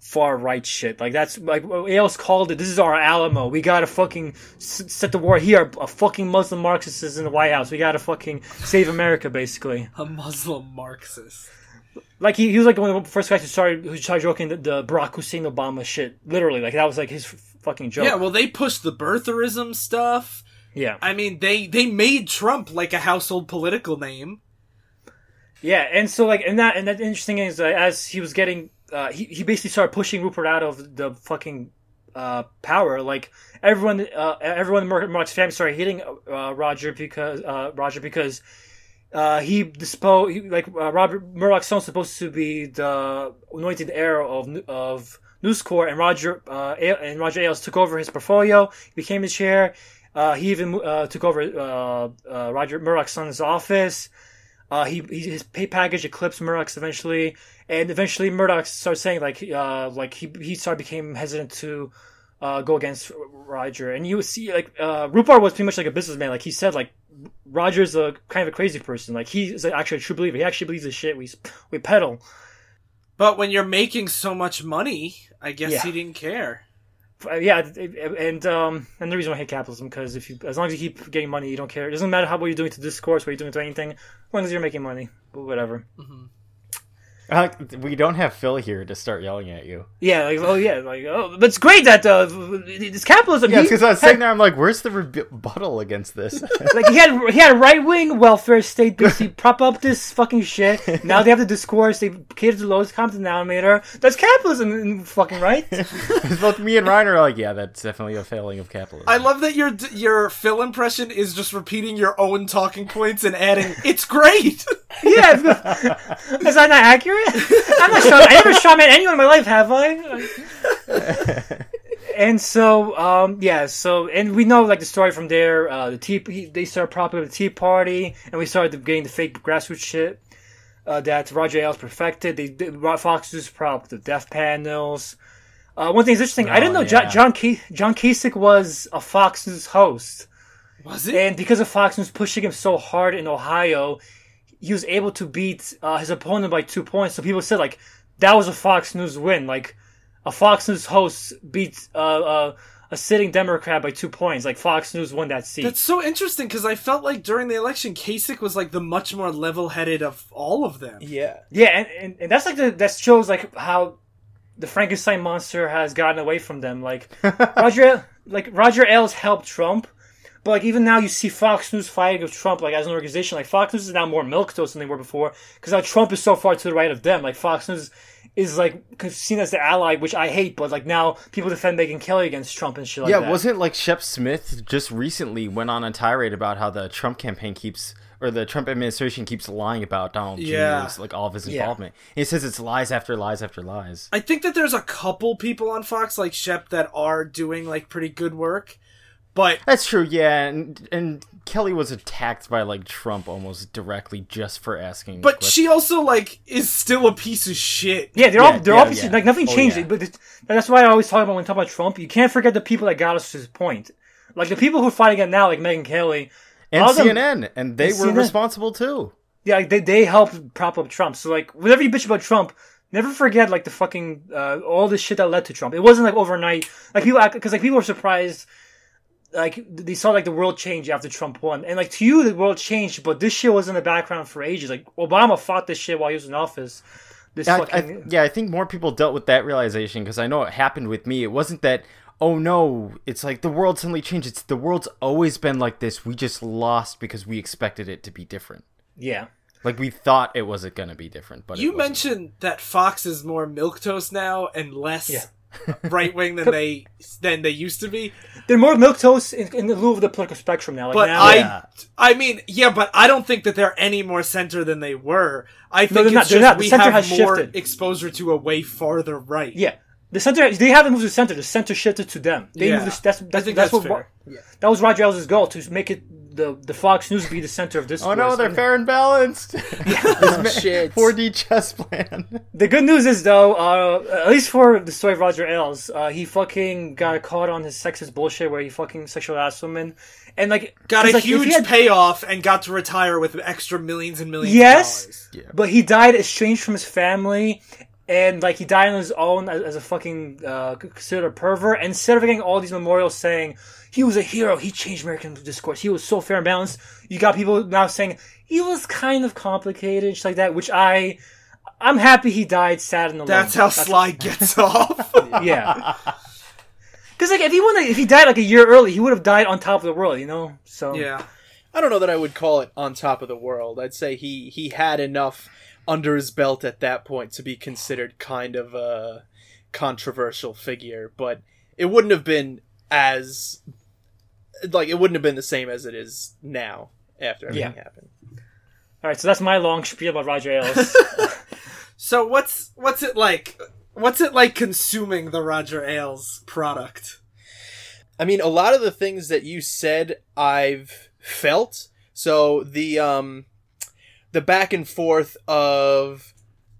S2: far right shit. Like that's like Ailes called it. This is our Alamo. We gotta fucking s- set the war here. A fucking Muslim Marxist is in the White House. We gotta fucking save America, basically.
S3: A Muslim Marxist.
S2: Like he, he was like one of the first guys who started who started joking the, the Barack Hussein Obama shit. Literally, like that was like his fucking joke.
S3: Yeah, well, they pushed the birtherism stuff.
S2: Yeah,
S3: I mean, they they made Trump like a household political name.
S2: yeah. And so like and that and that interesting is uh, as he was getting uh, he he basically started pushing Rupert out of the fucking uh, power. Like everyone uh, everyone in Mur- Murdoch's family started hitting uh, Roger because uh, Roger because. Uh, he disposed he, like uh, Robert Murdoch's son supposed to be the anointed heir of of News Corp, and Roger uh, A- and Roger Ailes took over his portfolio, became the chair. Uh, he even uh, took over uh, uh, Roger Murdoch's son's office. Uh, he, he his pay package eclipsed Murdoch's eventually, and eventually Murdoch started saying like uh, like he he started became hesitant to uh, go against Roger, and you would see like uh, Rupert was pretty much like a businessman. Like he said, like Roger's a kind of a crazy person. Like he's actually a true believer. He actually believes the shit we we peddle.
S3: But when you're making so much money, I guess
S2: Yeah.
S3: he didn't care.
S2: Uh, yeah, and um, and the reason I hate capitalism because if you as long as you keep getting money, you don't care. It doesn't matter how what you're doing to discourse, what you're doing to anything, as long as you're making money. Whatever.
S4: Uh, we don't have Phil here to start yelling at you.
S2: Yeah, like oh yeah, like oh, but it's great that uh, it's capitalism.
S4: Yeah, because I was
S2: had-
S4: sitting there, I'm like, where's the rebuttal against this? [laughs]
S2: like he had he had a right wing welfare state [laughs] basically prop up this fucking shit. Now they have the discourse. They cater to the lowest common denominator. That's capitalism, fucking right. [laughs]
S4: Both me and Ryan are like, yeah, that's definitely a failing of capitalism.
S3: I love that your your Phil impression is just repeating your own talking points and adding, "It's great."
S2: yeah, is that not accurate? I'm not sure. I never shot at anyone in my life, have I? [laughs] and so, um, yeah. So, and we know like the story from there. Uh, the tea, he, they started propping up the Tea Party, and we started getting the fake grassroots shit uh, that Roger Ailes perfected. They, they Fox News prop the death panels. Uh, one thing is interesting. I didn't know
S4: Oh,
S2: Jo-
S4: yeah.
S2: John Ke- John Kasich was a Fox News host.
S3: Was it?
S2: And because of Fox News pushing him so hard in Ohio, he was able to beat uh, his opponent by two points. So people said like that was a Fox News win. Like a Fox News host beat uh, uh, a sitting Democrat by two points. Like Fox News won that seat.
S3: That's so interesting because I felt like during the election, Kasich was like the much more level-headed of all of them.
S5: Yeah.
S2: yeah, and, and, and that's like the that shows like how the Frankenstein monster has gotten away from them. Like [laughs] Roger, like Roger Ailes helped Trump. But like even now, you see Fox News fighting with Trump like as an organization. Like Fox News is now more milquetoast than they were before because now Trump is so far to the right of them. Like Fox News is like seen as the ally, which I hate. But like now, people defend Megyn Kelly against Trump and shit like
S4: yeah,
S2: that.
S4: wasn't like Shep Smith just recently went on a tirade about how the Trump campaign keeps or the Trump administration keeps lying about Donald
S3: Yeah.
S4: Jr.'s like all of his
S2: Yeah.
S4: involvement. He says it's lies after lies after lies.
S3: I think that there's a couple people on Fox like Shep that are doing like pretty good work, but
S4: That's true, yeah, and and Kelly was attacked by like Trump almost directly just for asking.
S3: but
S4: questions.
S3: she also like is still a piece of shit.
S2: Yeah, they're
S4: Yeah,
S2: all they're
S4: yeah,
S2: all pieces-
S4: yeah.
S2: like nothing
S4: Oh,
S2: changed.
S4: yeah.
S2: But that's why I always talk about when we talk about Trump. You can't forget the people that got us to this point. Like the people who are fighting it now, like Megyn Kelly.
S4: and
S2: all of them-
S4: CNN, and they
S2: And
S4: were
S2: CNN.
S4: responsible too.
S2: Yeah, like, they they helped prop up Trump. So like, whenever you bitch about Trump, never forget like the fucking uh, all the shit that led to Trump. It wasn't like overnight. Like people act because like people were surprised. Like they saw like the world change after Trump won, and like to you the world changed, but this shit was in the background for ages. Like Obama fought this shit while he was in office. This
S4: I,
S2: fucking
S4: I, yeah, I think more people dealt with that realization because I know it happened with me. It wasn't that, oh no, it's like the world suddenly changed. It's the world's always been like this. We just lost because we expected it to be different.
S2: yeah.
S4: Like we thought it wasn't gonna be different, but
S3: You
S4: wasn't.
S3: mentioned that Fox is more milquetoast now and less
S2: Yeah. [laughs]
S3: right wing than they than they used to be.
S2: They're more milquetoast in, in the lieu of the political spectrum now. Like
S3: But
S2: now,
S3: I,
S4: Yeah.
S3: I mean, yeah, but I don't think that they're any more center than they were. I think
S2: they're
S3: it's
S2: not-
S3: just
S2: they're not. The
S3: we
S2: center
S3: have
S2: has
S3: more
S2: shifted.
S3: exposure to a way farther right.
S2: yeah, the center they haven't moved to the center. The center shifted to them. They
S3: Yeah.
S2: moved. The, that's
S3: I
S2: that's,
S3: think
S2: that's,
S3: that's
S2: what
S3: fair.
S2: Ro- that was Roger Ailes' goal to make it the the Fox News be the center of this.
S4: Oh no, they're fair and balanced. [laughs] [laughs]
S5: Oh, shit.
S4: 4D chess plan. [laughs]
S2: The good news is though, uh, at least for the story of Roger Ailes, uh, he fucking got caught on his sexist bullshit where he fucking sexual ass women, and like
S3: Got a
S2: like,
S3: huge
S2: had-
S3: payoff and got to retire with extra millions and millions
S2: Yes,
S3: of dollars.
S2: but he died estranged from his family, and like he died on his own as, as a fucking uh, considered a pervert. And instead of getting all these memorials saying he was a hero, he changed American discourse, he was so fair and balanced, you got people now saying he was kind of complicated, just like that. Which I, I'm happy he died sad and alone.
S3: That's how Sly [laughs] gets off.
S2: yeah. Because like if he won, if he died like a year early, he would have died on top of the world, you know. So
S3: yeah.
S5: I don't know that I would call it on top of the world. I'd say he he had enough under his belt at that point to be considered kind of a controversial figure, but it wouldn't have been as like it wouldn't have been the same as it is now after everything
S2: Yeah.
S5: happened.
S2: All right, so that's my long spiel about Roger Ailes. [laughs]
S3: So what's what's it like? What's it like consuming the Roger Ailes product?
S5: I mean, a lot of the things that you said, I've felt. So the um, the back and forth of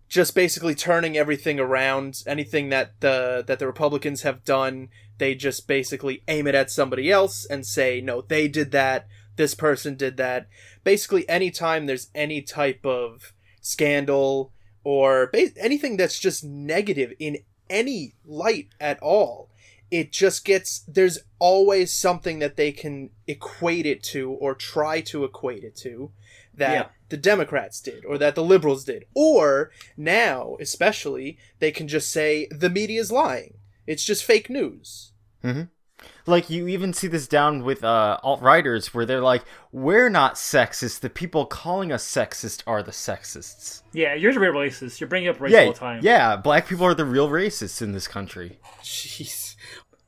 S5: just basically turning everything around. Anything that the that the Republicans have done, they just basically aim it at somebody else and say, "No, they did that. This person did that." Basically, anytime there's any type of scandal or ba- anything that's just negative in any light at all, it just gets there's always something that they can equate it to or try to equate it to that
S2: Yeah.
S5: the Democrats did or that the liberals did. Or now, especially, they can just say the media's lying. It's just fake news.
S4: Like you even see this down with uh, alt-righters where they're like, "We're not sexist. The people calling us sexist are the sexists."
S2: yeah, you're the real racist. You're bringing up race
S4: Yeah,
S2: all the time.
S4: yeah. Black people are the real racists in this country.
S3: Jeez.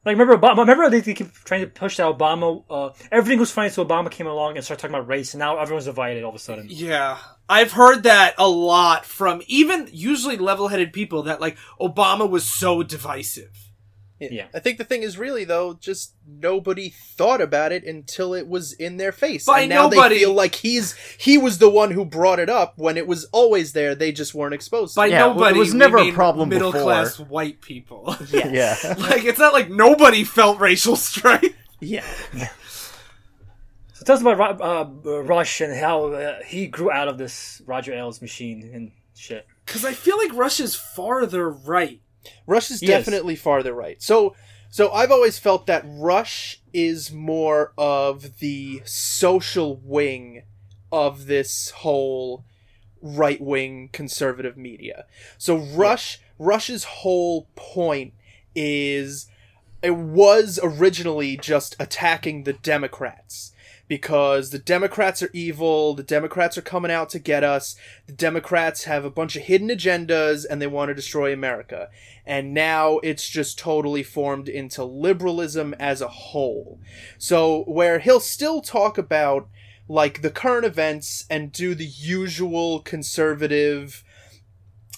S2: Like remember Obama? Remember they, they keep trying to push that Obama. Uh, everything was fine, so Obama came along and started talking about race, and now everyone's divided all of a sudden.
S3: Yeah. I've heard that a lot from even usually level-headed people that like Obama was so divisive.
S2: Yeah.
S5: I think the thing is really though, just nobody thought about it until it was in their face.
S3: By
S5: and now
S3: nobody-
S5: they feel like he's he was the one who brought it up when it was always there. They just weren't exposed. to
S3: By
S5: it.
S4: Yeah, well, it
S3: nobody,
S4: was
S3: we
S4: never a problem
S3: middle
S4: before.
S3: class white people. [laughs] [laughs]
S4: Yeah. [laughs]
S3: like it's not like nobody felt racial strife.
S5: yeah.
S2: So tell us about uh, Rush and how uh, he grew out of this Roger Ailes machine and shit.
S3: Because I feel like Rush is farther right.
S5: Rush is
S2: Yes.
S5: definitely farther right. So so I've always felt that Rush is more of the social wing of this whole right wing conservative media. So Rush Rush's whole point is it was originally just attacking the Democrats because the Democrats are evil, the Democrats are coming out to get us, the Democrats have a bunch of hidden agendas and they want to destroy America. And now it's just totally formed into liberalism as a whole. So, where he'll still talk about like the current events and do the usual conservative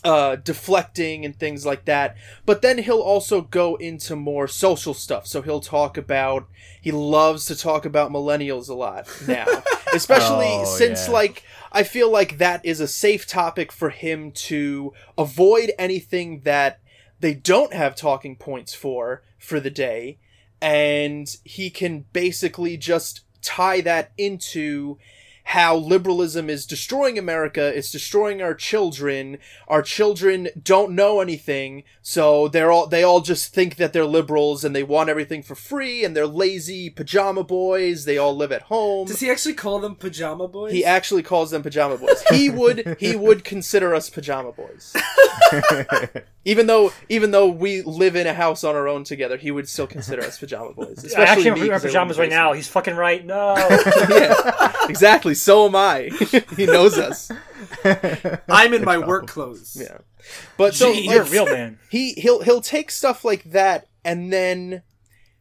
S5: uh, deflecting and things like that. But then he'll also go into more social stuff. So he'll talk about, he loves to talk about millennials a lot now. [laughs] Especially
S4: Oh,
S5: since,
S4: yeah.
S5: like, I feel like that is a safe topic for him to avoid anything that they don't have talking points for for the day. And he can basically just tie that into how liberalism is destroying America, it's destroying our children. Our children don't know anything, so they're all they all just think that they're liberals and they want everything for free and they're lazy pajama boys. They all live at home.
S3: Does he actually call them pajama boys?
S5: He actually calls them pajama boys. He would he would consider us pajama boys. [laughs] even though even though we live in a house on our own together, he would still consider us pajama boys.
S2: I actually
S5: me,
S2: am wearing
S5: 'cause I live in
S2: pajamas right now. He's fucking right. No. [laughs]
S5: yeah, exactly. So am I. [laughs] he knows us. [laughs]
S3: I'm in my work clothes.
S5: Yeah, but so
S3: Gee,
S5: like,
S2: You're a real man. [laughs]
S5: he he'll he'll take stuff like that and then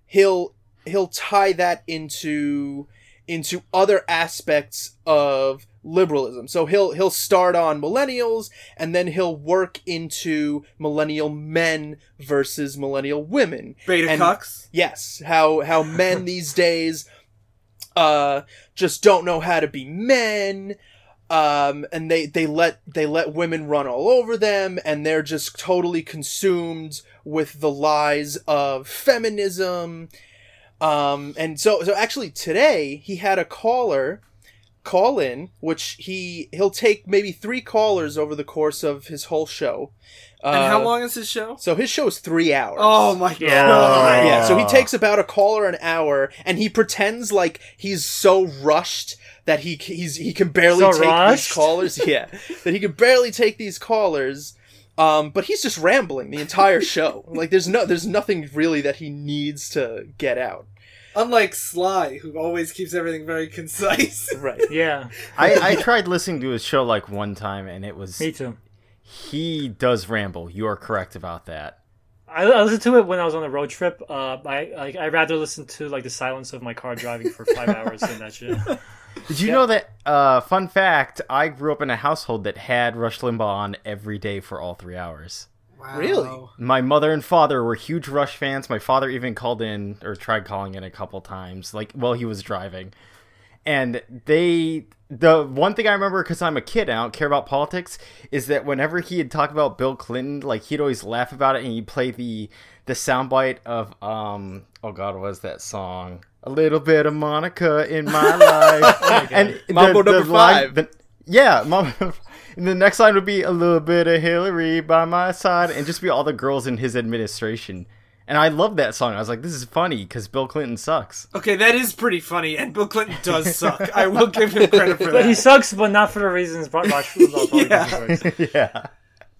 S5: he'll he'll tie that into into other aspects of liberalism. So he'll he'll start on millennials and then he'll work into millennial men versus millennial women.
S3: Beta
S5: And-
S3: cucks.
S5: Yes, how how men these days uh just don't know how to be men. Um, and they, they let they let women run all over them, and they're just totally consumed with the lies of feminism. Um, and so so actually today he had a caller call in, which he he'll take maybe three callers over the course of his whole show. Uh,
S3: And how long is his show?
S5: So his show is three hours.
S3: Oh my
S2: Yeah.
S3: god.
S5: Yeah, so he takes about a caller an hour, and he pretends like he's so rushed that he he's he can barely
S2: So
S5: take
S2: rushed?
S5: these callers. [laughs] Yeah, that he can barely take these callers. Um, but he's just rambling the entire [laughs] show. like there's no there's nothing really that he needs to get out.
S3: Unlike Sly, who always keeps everything very concise.
S5: Right.
S2: Yeah. [laughs]
S4: I, I tried listening to his show like one time, and it was
S2: Me too.
S4: He does ramble. You are correct about that.
S2: I, I listened to it when I was on a road trip. Uh, I like I rather listen to like the silence of my car driving for five [laughs] hours than that shit.
S4: Did you know that? Uh, fun fact: I grew up in a household that had Rush Limbaugh on every day for all three hours.
S3: Wow.
S5: Really?
S4: My mother and father were huge Rush fans. My father even called in or tried calling in a couple times, like while he was driving. And they, the one thing I remember because I'm a kid, I don't care about politics, is that whenever he'd talk about Bill Clinton, like he'd always laugh about it, and he'd play the the soundbite of um, oh god, what was that song? A little bit of Monica in my [laughs] life, and
S5: Mambo
S4: the
S5: number
S4: line-
S5: five.
S4: the- yeah, Mambo. And the next line would be a little bit of Hillary by my side, and just be all the girls in his administration. And I love that song. I was like, this is funny because Bill Clinton sucks.
S3: Okay, that is pretty funny, and Bill Clinton does suck. I will give him credit for that. [laughs]
S2: But he sucks, but not for the reasons Rush Limbaugh probably
S3: Yeah.
S2: works. [laughs]
S4: yeah.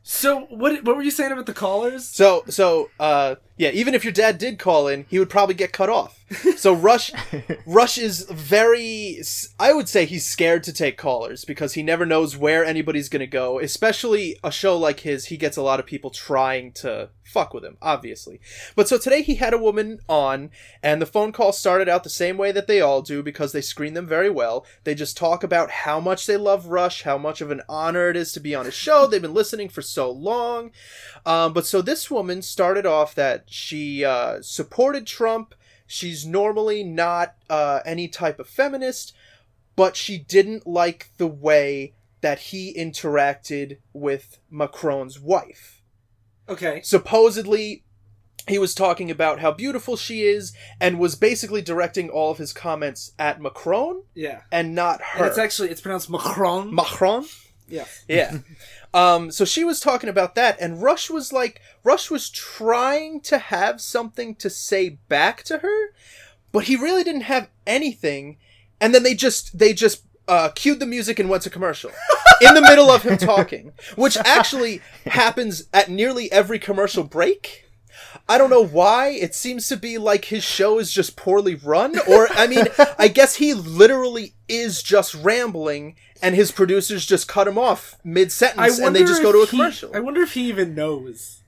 S3: So, what what were you saying about the callers?
S5: So so uh yeah, even if your dad did call in, he would probably get cut off. So Rush [laughs] Rush is very I would say he's scared to take callers because he never knows where anybody's going to go, especially a show like his. He gets a lot of people trying to fuck with him, obviously. But so today he had a woman on and the phone call started out the same way that they all do because they screen them very well. They just talk about how much they love Rush, how much of an honor it is to be on his show. They've been listening for so long. Um, but so this woman started off that she uh, supported Trump. She's normally not uh, any type of feminist, but she didn't like the way that he interacted with Macron's wife.
S3: Okay.
S5: Supposedly, he was talking about how beautiful she is and was basically directing all of his comments at Macron
S3: Yeah.
S5: and not her.
S3: And it's actually it's pronounced Macron.
S5: Macron?
S3: yeah.
S5: Yeah. [laughs] um, so she was talking about that, and Rush was like, Rush was trying to have something to say back to her, but he really didn't have anything. And then they just, they just, uh, cued the music and went to commercial [laughs] in the middle of him talking, which actually happens at nearly every commercial break. I don't know why. It seems to be like his show is just poorly run. Or, I mean, [laughs] I guess he literally is just rambling and his producers just cut him off mid sentence, and they just go to a
S3: he-
S5: commercial.
S3: I wonder if he even knows.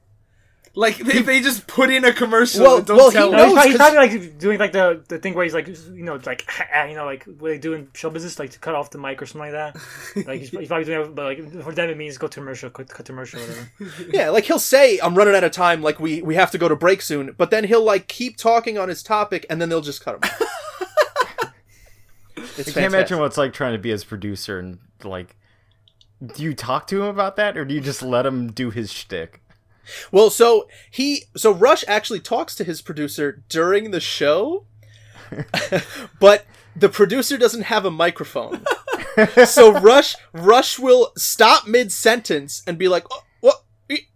S3: Like if they just put in a commercial
S5: Well-
S3: and don't
S5: well, he
S3: tell
S2: No,
S3: him.
S2: he's,
S5: knows,
S2: probably, he's
S5: 'cause-
S2: probably like doing like the, the thing where he's like [laughs] you know like you know like what they do in show business like to cut off the mic or something like that. [laughs] Like he's, he's probably doing it, but like for them it means go to commercial, cut, cut to commercial, whatever. [laughs]
S5: Yeah, like he'll say, "I'm running out of time. Like we we have to go to break soon," but then he'll like keep talking on his topic, and then they'll just cut him. it's
S4: I can't imagine what it's like trying to be his producer and like. Do you talk to him about that, or do you just let him do his shtick?
S5: Well, so he so Rush actually talks to his producer during the show, [laughs] but the producer doesn't have a microphone. [laughs] so Rush Rush will stop mid sentence and be like, oh, "What?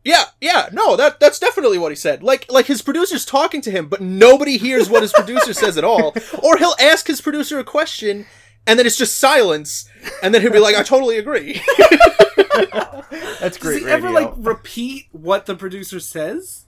S5: Yeah, yeah, no, that that's definitely what he said." Like like his producer's talking to him, but nobody hears what his producer says at all. Or he'll ask his producer a question, and then it's just silence, and then he'll be like, "I totally agree." [laughs]
S4: That's great.
S3: Does
S4: great.
S3: he ever like repeat what the producer says?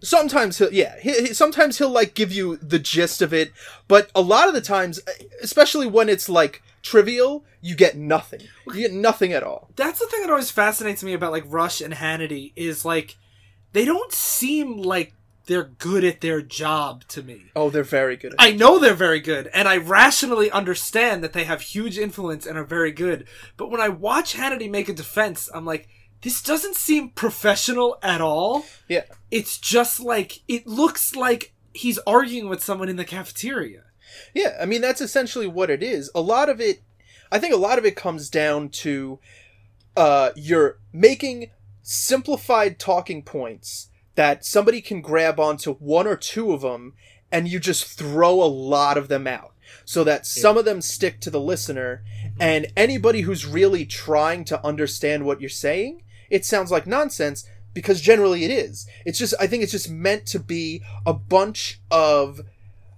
S5: sometimes he'll yeah he, he- sometimes he'll like give you the gist of it but a lot of the times especially when it's like trivial you get nothing you get nothing at all
S3: That's the thing that always fascinates me about like Rush and Hannity is like they don't seem like they're good at their job to me.
S5: oh they're very good at
S3: I know they're very good, and I rationally understand that they have huge influence and are very good. But when I watch Hannity make a defense, I'm like, this doesn't seem professional at all.
S5: yeah
S3: It's just like it looks like he's arguing with someone in the cafeteria.
S5: yeah i mean that's essentially what it is a lot of it i think a lot of it comes down to uh you're making simplified talking points that somebody can grab onto one or two of them and you just throw a lot of them out so that some of them stick to the listener. And anybody who's really trying to understand what you're saying it sounds like nonsense because generally it is. It's just i think it's just meant to be a bunch of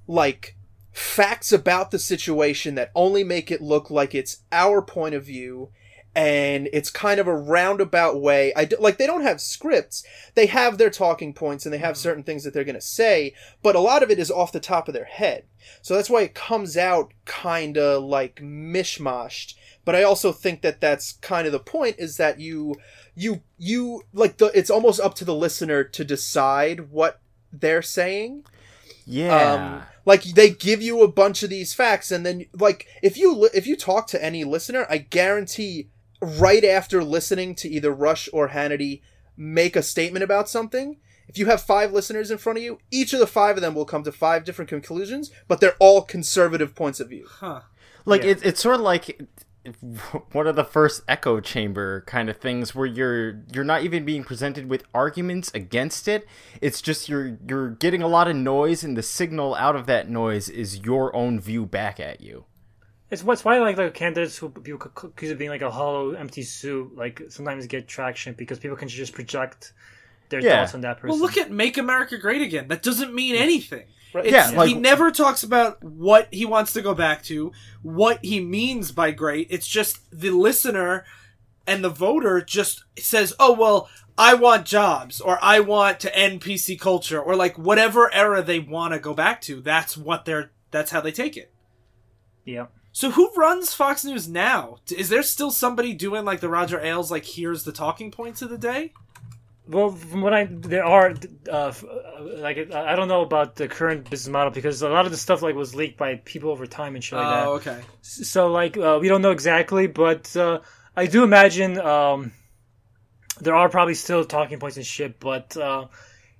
S5: like facts about the situation that only make it look like it's our point of view and it's kind of a roundabout way. I d- like they don't have scripts. They have their talking points and they have certain things that they're going to say but a lot of it is off the top of their head. So that's why it comes out kind of like mishmashed. But i also think that that's kind of the point is that you you you like the it's almost up to the listener to decide what they're saying.
S4: Yeah.
S5: um, like they give you a bunch of these facts and then like if you li- if you talk to any listener i guarantee right after listening to either rush or hannity make a statement about something if you have five listeners in front of you each of the five of them will come to five different conclusions but they're all conservative points of view
S3: Huh.
S4: like
S2: Yeah.
S4: it, it's sort of like [laughs] one of the first echo chamber kind of things where you're you're not even being presented with arguments against it it's just you're you're getting a lot of noise and the signal out of that noise is your own view back at you
S2: It's what's why like the candidates who people c- accuse of being like a hollow, empty suit, like sometimes get traction because people can just project their
S4: Yeah.
S2: thoughts on that person.
S3: Well, look at "Make America Great Again." That doesn't mean anything.
S5: Right.
S4: Yeah, like-
S3: he never talks about what he wants to go back to, what he means by great. It's just the listener and the voter just says, "Oh well, I want jobs, or I want to end PC culture, or like whatever era they want to go back to. That's what they're. That's how they take it."
S2: yeah.
S3: So who runs Fox News now? Is there still somebody doing like the Roger Ailes, like here's the talking points of the day?
S2: Well, from what I there are uh, uh, like I don't know about the current business model because a lot of the stuff like was leaked by people over time and shit like that.
S3: Oh, okay.
S2: So like uh, we don't know exactly, but uh, I do imagine um, there are probably still talking points and shit, but uh,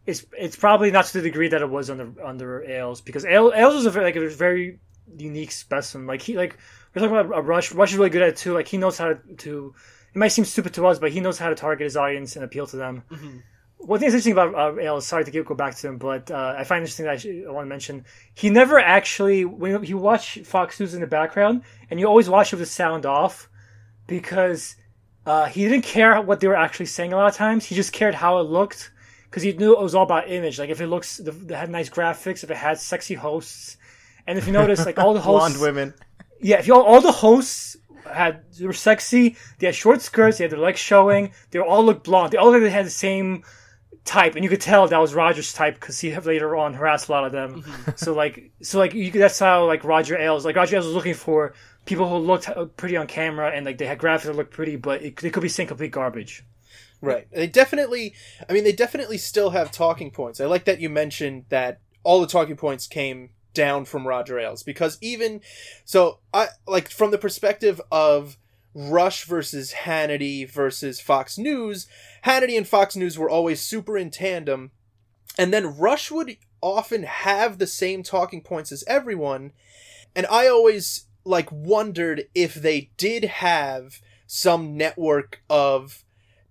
S2: it's it's probably not to the degree that it was under under Ailes because Ailes, Ailes was a very, like a very unique specimen. Like he like we're talking about a Rush. Rush is really good at it too. Like he knows how to, to. It might seem stupid to us, but he knows how to target his audience and appeal to them. One thing that's interesting about uh, Ailes, sorry to get, go back to him, but uh, I find interesting that I, should, I want to mention he never actually when you watch Fox News in the background, and you always watch it with the sound off, because uh, he didn't care what they were actually saying a lot of times. He just cared how it looked because he knew it was all about image. Like if it looks, if it had nice graphics, if it had sexy hosts, and if you notice, like all the [laughs] hosts,
S4: blonde women
S2: yeah, if you all, all the hosts had they were sexy, they had short skirts, they had their legs showing, they all looked blonde. They all they had the same type, and you could tell that was Roger's type because he later on harassed a lot of them. so like, so like you, that's how like Roger Ailes, like Roger Ailes was looking for people who looked uh, pretty on camera and like they had graphics that looked pretty, but it, they could be saying complete garbage.
S5: Right. They definitely I mean they definitely still have talking points. I like that you mentioned that all the talking points came down from Roger Ailes. Because even so I like from the perspective of Rush versus Hannity versus Fox News, Hannity and Fox News were always super in tandem. And then Rush would often have the same talking points as everyone. And I always like wondered if they did have some network of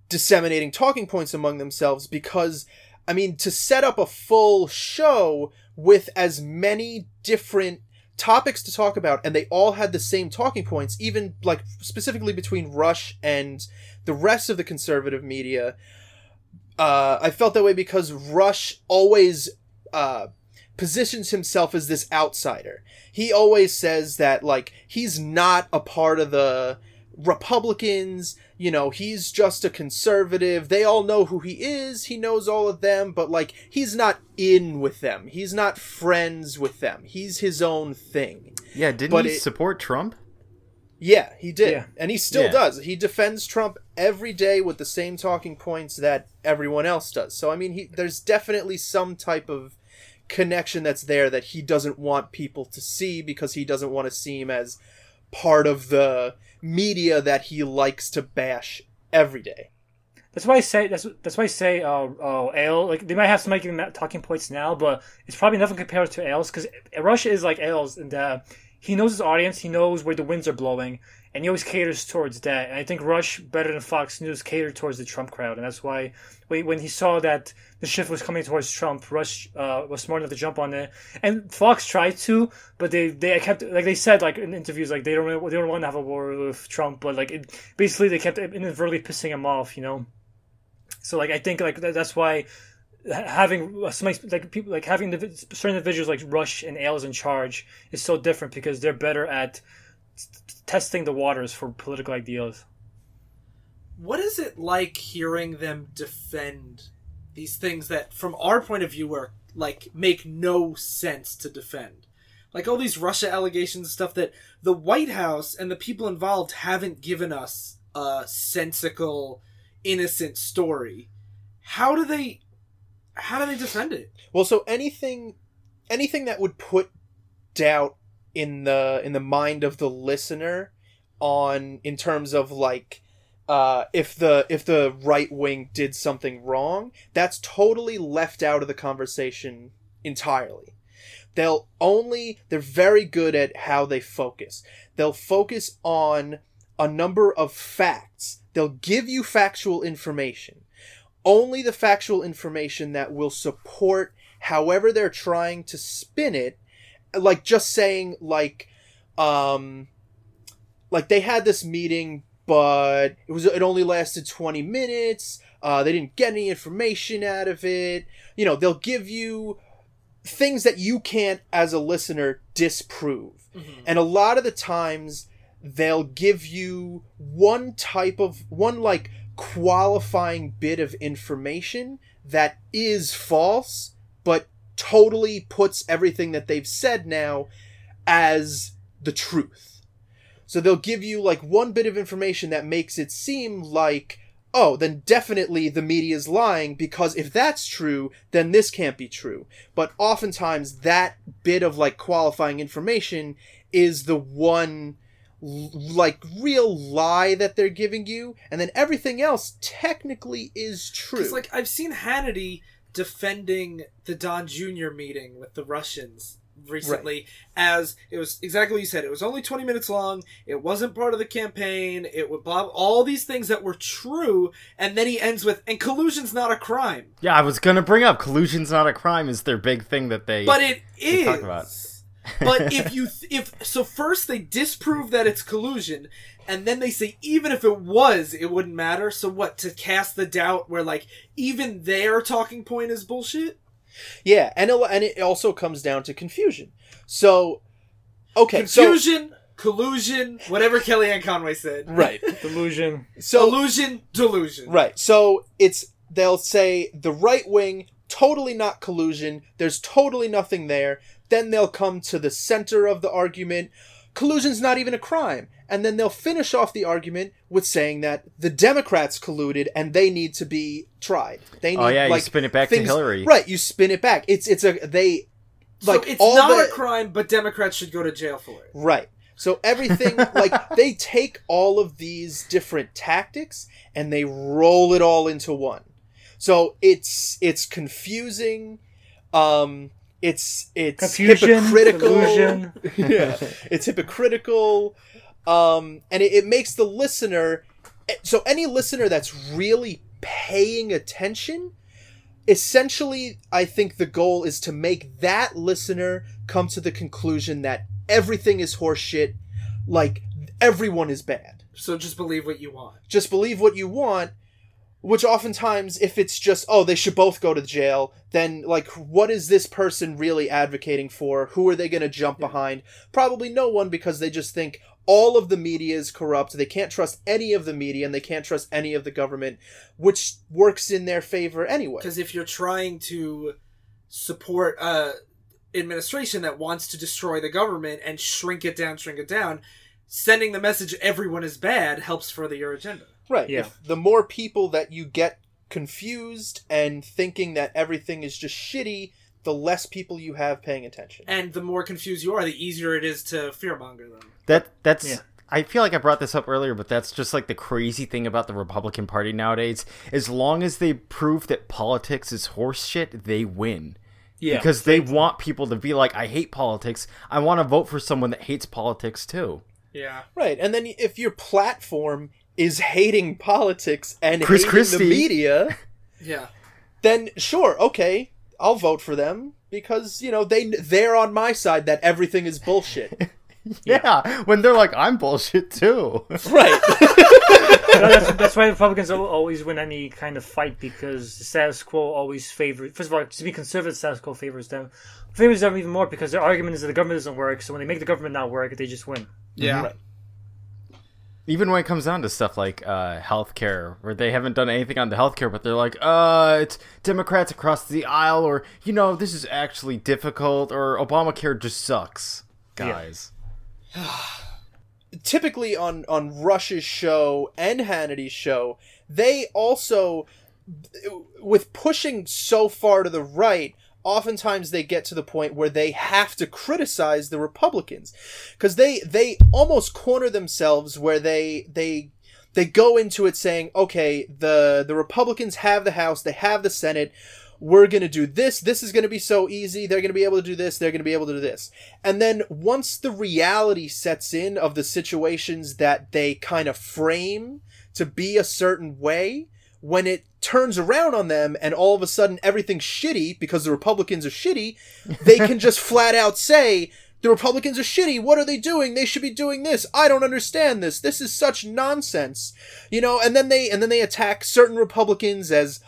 S5: disseminating talking points among themselves because I mean to set up a full show with as many different topics to talk about and they all had the same talking points even like specifically between rush and the rest of the conservative media. Uh, i felt that way because rush always uh, positions himself as this outsider. He always says that like he's not a part of the republicans you know he's just a conservative they all know who he is he knows all of them but like he's not in with them he's not friends with them he's his own thing
S4: Yeah, didn't
S5: But
S4: he
S5: it-
S4: support Trump?
S5: yeah, he did.
S2: Yeah.
S5: And he still
S4: Yeah.
S5: does. He defends Trump every day with the same talking points that everyone else does. So I mean, he there's definitely some type of connection that's there that he doesn't want people to see because he doesn't want to seem as part of the media that he likes to bash every day.
S2: That's why I say that's that's why I say uh, uh Ale like they might have some like talking points now, but it's probably nothing compared to Ailes because Russia is like Ailes and uh, he knows his audience, he knows where the winds are blowing, and he always caters towards that. And I think Rush better than Fox News catered towards the Trump crowd, and that's why when he saw that the shift was coming towards Trump, Rush uh, was smart enough to jump on it, and Fox tried to, but they they kept like they said like in interviews like they don't really, they don't want to have a war with Trump, but like it, basically they kept inadvertently pissing him off, you know. So like I think like that, that's why having somebody like people like having certain individuals like Rush and Ailes in charge is so different because they're better at testing the waters for political ideals.
S3: What is it like hearing them defend these things that, from our point of view, are like make no sense to defend? Like all these Russia allegations and stuff that the White House and the people involved haven't given us a sensical, innocent story. How do they? How do they defend it?
S5: Well, so anything anything that would put doubt in the in the mind of the listener on in terms of like uh, if the if the right wing did something wrong, that's totally left out of the conversation entirely. They'll only they're very good at how they focus. They'll focus on a number of facts. They'll give you factual information. Only the factual information that will support however they're trying to spin it like just saying like um like they had this meeting but it was it only lasted 20 minutes. Uh they didn't get any information out of it. You know they'll give you things that you can't as a listener disprove. And a lot of the times they'll give you one type of one like qualifying bit of information that is false but totally puts everything that they've said now as the truth. So they'll give you like one bit of information that makes it seem like, oh, then definitely the media is lying because if that's true, then this can't be true. But oftentimes that bit of like qualifying information is the one like real lie that they're giving you and then everything else technically is true.
S3: Because like I've seen Hannity defending the Don Jr. meeting with the Russians recently as it was exactly what you said. It was only twenty minutes long. It wasn't part of the campaign. It would blah all these things that were true, and then he ends with and collusion's not a crime.
S4: Yeah, I was gonna bring up collusion's not a crime is their big thing that they.
S3: But it
S4: They
S3: is.
S4: talk about.
S3: but if [laughs] you th- if so first they disprove that it's collusion and then they say even if it was it wouldn't matter so what to cast the doubt where like even their talking point is bullshit
S5: Yeah, and it, and it also comes down to confusion. So, okay,
S3: confusion collusion whatever kellyanne conway said
S5: right, [laughs]
S2: Delusion.
S5: so
S3: illusion delusion
S5: right, so it's they'll say the right wing totally not collusion. There's totally nothing there. Then they'll come to the center of the argument. Collusion's not even a crime. And then they'll finish off the argument with saying that the Democrats colluded and they need to be tried. They need,
S4: Oh, yeah, you spin it back to Hillary.
S5: Right, you spin it back. It's it's a they like
S3: so it's
S5: all
S3: not
S5: the,
S3: a crime but democrats should go to jail for it
S5: Right. So everything [laughs] like they take all of these different tactics and they roll it all into one. So it's it's confusing. Um it's it's
S2: Confusion,
S5: hypocritical. [laughs] yeah. It's hypocritical. Um and it, it makes the listener so any listener that's really paying attention essentially i think the goal is to make that listener come to the conclusion that everything is horseshit, like everyone is bad.
S3: So just believe what you want.
S5: Just believe what you want, which oftentimes if it's just oh they should both go to jail, then like what is this person really advocating for? Who are they going to jump behind? Probably no one because they just think all of the media is corrupt. They can't trust any of the media and they can't trust any of the government, which works in their favor anyway.
S3: Because if you're trying to support a administration that wants to destroy the government and shrink it down, shrink it down, sending the message everyone is bad helps further your agenda.
S5: Right.
S2: Yeah.
S5: If the more people that you get confused and thinking that everything is just shitty, the less people you have paying attention.
S3: And the more confused you are, the easier it is to fearmonger them.
S4: That that's.
S2: Yeah.
S4: I feel like I brought this up earlier, but that's just like the crazy thing about the Republican Party nowadays. As long as they prove that politics is horseshit, they win.
S2: Yeah,
S4: Because they want people to be like, I hate politics. I want to vote for someone that hates politics too.
S3: Yeah.
S5: Right. And then if your platform is hating politics and
S4: Chris
S5: hating
S4: Christie.
S5: the media, [laughs]
S3: Yeah.
S5: then sure, okay, I'll vote for them because, you know, they they're on my side that everything is bullshit. [laughs]
S4: Yeah, when they're like, I'm bullshit too. [laughs]
S5: right.
S2: that's, that's why Republicans always win any kind of fight because the status quo always favors. First of all, to be conservative, status quo favors them. Favors them even more because their argument is that the government doesn't work. So when they make the government not work, they just win.
S3: Yeah.
S5: Right.
S4: Even when it comes down to stuff like uh, healthcare, where they haven't done anything on the healthcare, but they're like, uh, it's Democrats across the aisle, or, you know, this is actually difficult, or Obamacare just sucks. Guys. [sighs]
S5: typically on on Rush's show and Hannity's show, they also with pushing so far to the right, oftentimes they get to the point where they have to criticize the Republicans because they they almost corner themselves where they they they go into it saying, okay, the the Republicans have the House, they have the Senate. We're going to do this. This is going to be so easy. They're going to be able to do this. They're going to be able to do this. And then once the reality sets in of the situations that they kind of frame to be a certain way, when it turns around on them and all of a sudden everything's shitty because the Republicans are shitty, they can [laughs] just flat out say, the Republicans are shitty. What are they doing? They should be doing this. I don't understand this. This is such nonsense. You know, and then they and then they attack certain Republicans as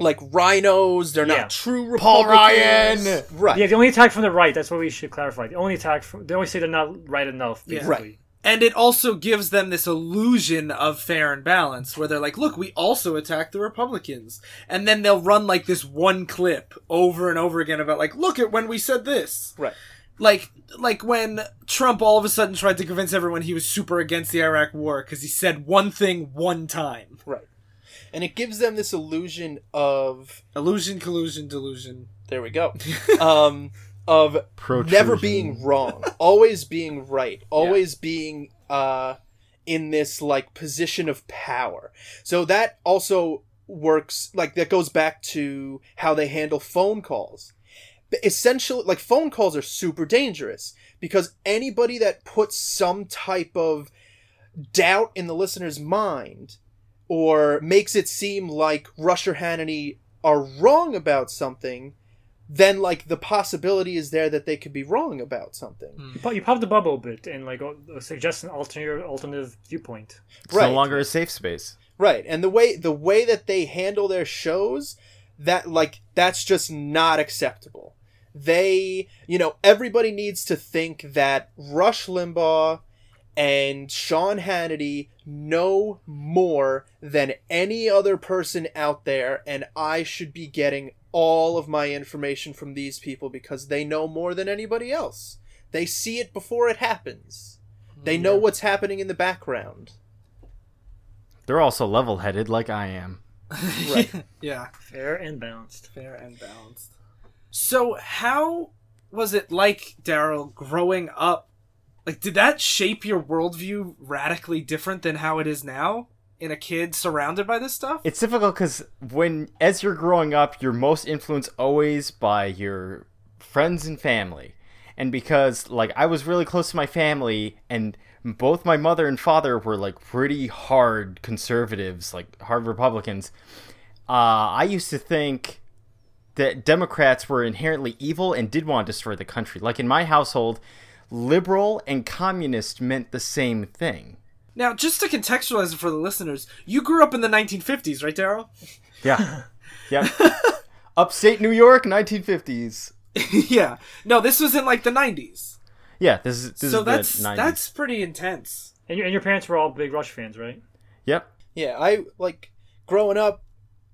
S5: like RINOs. They're
S2: Yeah.
S5: not true Republicans. Paul.
S4: Ryan!
S5: Right.
S2: Yeah, the only attack from the right. That's what we should clarify. The only attack from they always say they're not right enough.
S3: Yeah.
S2: Basically.
S5: Right.
S3: And it also gives them this illusion of fair and balance where they're like, look, we also attack the Republicans. And then they'll run like this one clip over and over again about like, look at when we said this.
S5: Right.
S3: Like, like when Trump all of a sudden tried to convince everyone he was super against the Iraq war because he said one thing one time.
S5: Right. And it gives them this illusion of
S3: Illusion, collusion, delusion.
S5: there we go. [laughs] um of
S4: Protrusion.
S5: never being wrong, [laughs] always being right, always being uh in this like position of power. So that also works like that goes back to how they handle phone calls. But essentially like phone calls are super dangerous because anybody that puts some type of doubt in the listener's mind or makes it seem like Rush or Hannity are wrong about something, then like the possibility is there that they could be wrong about something.
S2: You pop, you pop the bubble a bit and like uh, suggest an alternative alternative viewpoint.
S4: It's
S5: Right.
S4: no longer a safe space.
S5: Right. And the way the way that they handle their shows, that like that's just not acceptable. They, you know, everybody needs to think that Rush Limbaugh and Sean Hannity know more than any other person out there, and I should be getting all of my information from these people because they know more than anybody else. They see it before it happens. They know what's happening in the background.
S4: They're also level headed like I am.
S5: Right. [laughs]
S3: Yeah.
S2: Fair and balanced.
S3: Fair and balanced. So, how was it like, Daryl, growing up? Like, did that shape your worldview radically different than how it is now in a kid surrounded by this stuff?
S4: It's difficult because when, as you're growing up, you're most influenced always by your friends and family. And because, like, I was really close to my family, and both my mother and father were, like, pretty hard conservatives, like, hard Republicans, uh, I used to think that Democrats were inherently evil and did want to destroy the country. Like, in my household, liberal and communist meant the same thing.
S3: Now, just to contextualize it for the listeners, you grew up in the 1950s, right, Daryl?
S4: Yeah. [laughs] yeah. Upstate New York, 1950s. [laughs]
S3: yeah. No, this was in like the 90s.
S4: Yeah, this is this
S3: so
S4: is
S3: that's
S4: the 90s.
S3: that's pretty intense.
S2: And your, and your parents were all big Rush fans, right?
S4: Yep.
S5: Yeah, I like growing up.